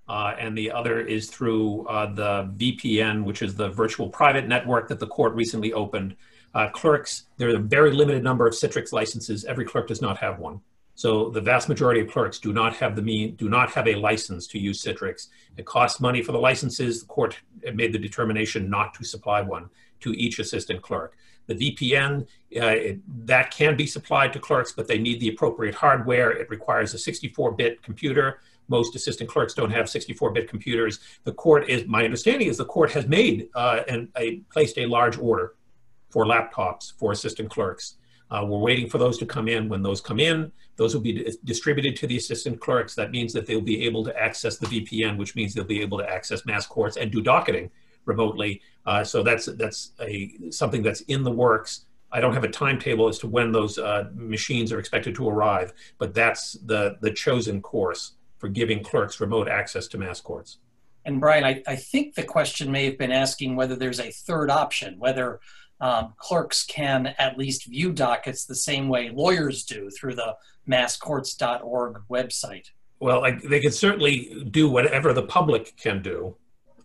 uh, and the other is through uh, the VPN, which is the virtual private network that the court recently opened. Uh, clerks, there are a very limited number of Citrix licenses. Every clerk does not have one. So the vast majority of clerks do not have the mean, do not have a license to use Citrix. It costs money for the licenses. The court made the determination not to supply one to each assistant clerk. The VPN, uh, it, that can be supplied to clerks, but they need the appropriate hardware. It requires a 64-bit computer. Most assistant clerks don't have 64-bit computers. The court is, my understanding is the court has made uh, and a, placed a large order for laptops for assistant clerks. Uh, we're waiting for those to come in. When those come in, those will be distributed to the assistant clerks. That means that they'll be able to access the VPN, which means they'll be able to access mass courts and do docketing remotely. Uh, so that's that's a something that's in the works. I don't have a timetable as to when those uh, machines are expected to arrive, but that's the the chosen course for giving clerks remote access to mass courts. And Brian, I, I think the question may have been asking whether there's a third option, whether um, clerks can at least view dockets the same way lawyers do through the masscourts.org website. Well, I, they can certainly do whatever the public can do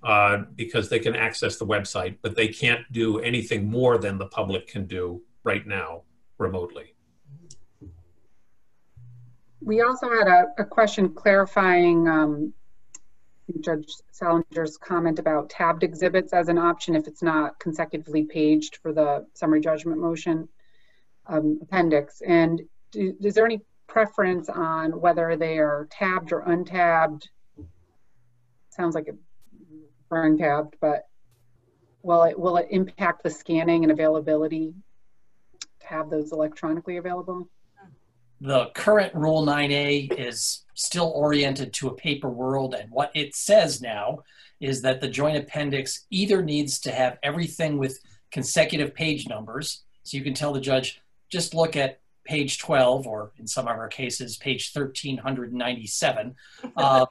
uh, because they can access the website, but they can't do anything more than the public can do right now remotely. We also had a, a question clarifying um, Judge Salinger's comment about tabbed exhibits as an option if it's not consecutively paged for the summary judgment motion um, appendix. And do, is there any preference on whether they are tabbed or untabbed? Sounds like it's preferring tabbed, but will it will it impact the scanning and availability to have those electronically available? the current Rule 9A is still oriented to a paper world, and what it says now is that the joint appendix either needs to have everything with consecutive page numbers, so you can tell the judge, just look at page 12, or in some of our cases, page 1397. (laughs) Um,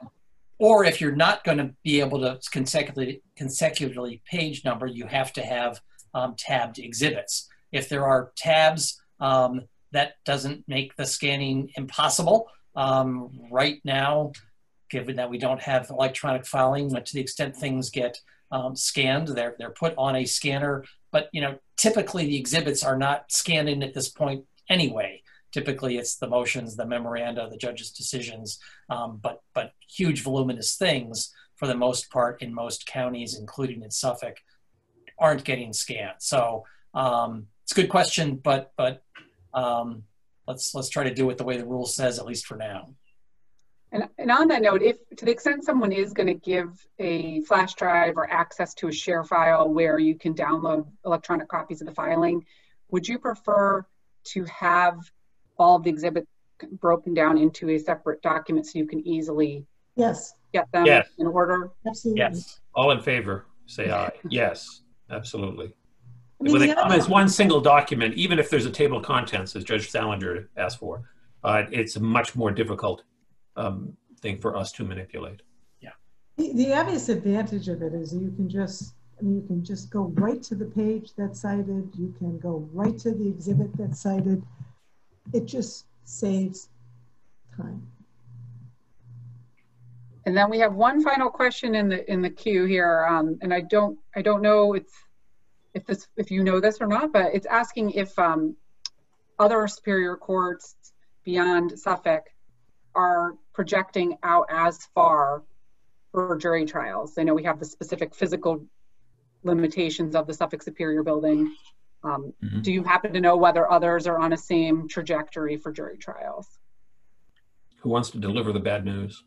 or if you're not going to be able to consecutively, consecutively page number, you have to have um, tabbed exhibits. If there are tabs, um, that doesn't make the scanning impossible. Um, right now, given that we don't have electronic filing, but to the extent things get um, scanned, they're, they're put on a scanner. But you know, typically the exhibits are not scanned in at this point anyway. Typically, it's the motions, the memoranda, the judge's decisions, um, but but huge voluminous things for the most part in most counties, including in Suffolk, aren't getting scanned. So um, it's a good question, but but um, let's let's try to do it the way the rule says, at least for now. And, and on that note, if to the extent someone is going to give a flash drive or access to a share file where you can download electronic copies of the filing, would you prefer to have all the exhibits broken down into a separate document so you can easily Yes, get them Yes. in order? absolutely. Yes. All in favor, say aye. (laughs) Yes, absolutely. I mean, When they the come as one single document, even if there's a table of contents, as Judge Salinger asked for, uh, it's a much more difficult um, thing for us to manipulate. The, the obvious advantage of it is you can just, I mean, you can just go right to the page that's cited. You can go right to the exhibit that's cited. It just saves time. And then we have one final question in the in the queue here, um, and I don't I don't know it's if this if you know this or not, but it's asking if um, other superior courts beyond Suffolk are projecting out as far for jury trials. I know we have the specific physical limitations of the Suffolk Superior Building. Um, Mhm. Do you happen to know whether others are on a same trajectory for jury trials? Who wants to deliver the bad news?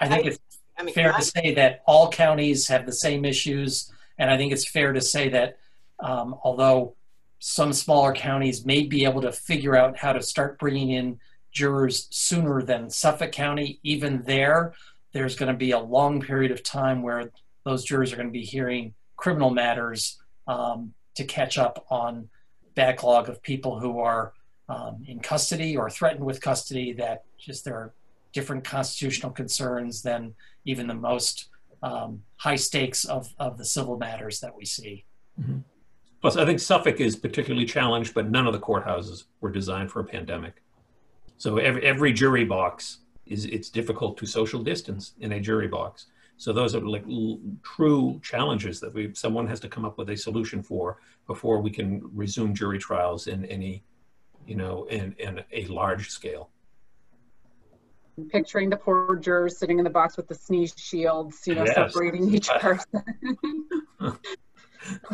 I think it's I mean, fair I- to say that all counties have the same issues, and I think it's fair to say that um, although some smaller counties may be able to figure out how to start bringing in jurors sooner than Suffolk County, even there, there's going to be a long period of time where those jurors are going to be hearing criminal matters um, to catch up on backlog of people who are um, in custody or threatened with custody that just there are different constitutional concerns than even the most um, high stakes of, of the civil matters that we see. Plus, I think Suffolk is particularly challenged, but none of the courthouses were designed for a pandemic. So every, every jury box is it's difficult to social distance in a jury box. So those are like l- true challenges that we someone has to come up with a solution for before we can resume jury trials in any, you know, in, in a large scale. picturing the poor jurors sitting in the box with the sneeze shields, you know, Yes. separating each (laughs) person. (laughs)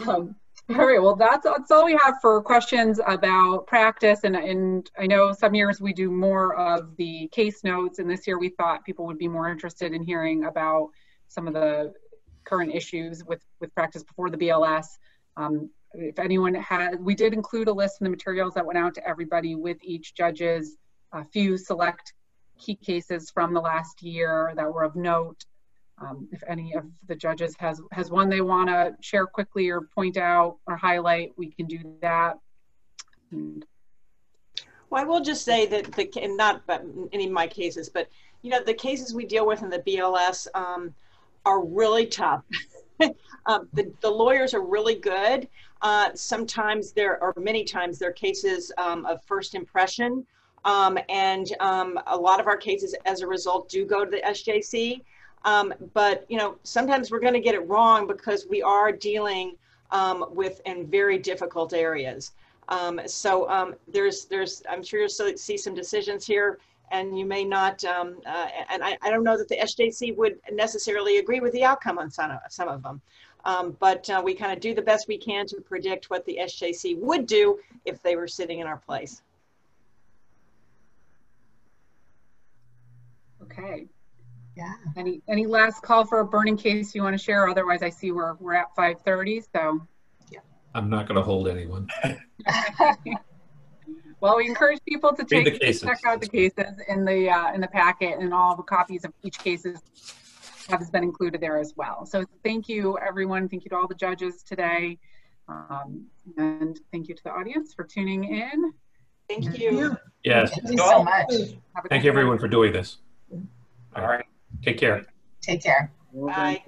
um, all right, well, that's, that's all we have for questions about practice. And, and I know some years we do more of the case notes, and this year we thought people would be more interested in hearing about some of the current issues with, with practice before the BLS. Um, if anyone had, we did include a list in the materials that went out to everybody with each judge's a few select key cases from the last year that were of note. Um, if any of the judges has has one they want to share quickly or point out or highlight, we can do that. And Well, I will just say that the and not but any of my cases, but you know the cases we deal with in the BLS um, are really tough. (laughs) um, the the lawyers are really good. Uh, sometimes there or many times there are cases um, of first impression, um, and um, a lot of our cases, as a result, do go to the SJC. Um, but you know sometimes we're going to get it wrong because we are dealing um, with in very difficult areas. So there's, there's, I'm sure you'll see some decisions here, and you may not. Um, uh, and I, I don't know that the SJC would necessarily agree with the outcome on some of, some of them. Um, but uh, we kind of do the best we can to predict what the SJC would do if they were sitting in our place. okay. Yeah. Any any last call for a burning case you want to share? Otherwise, I see we're we're at 5:30. So, Yeah. I'm not going to hold anyone. (laughs) Well, we encourage people to Read the take, cases. check out the cases in the, uh, in the packet and all the copies of each cases has been included there as well. So thank you, everyone. Thank you to all the judges today. Um, and thank you to the audience for tuning in. Thank you. Yes. Thank you so much. Thank you, everyone, for doing this. All right. Take care. Take care. Bye.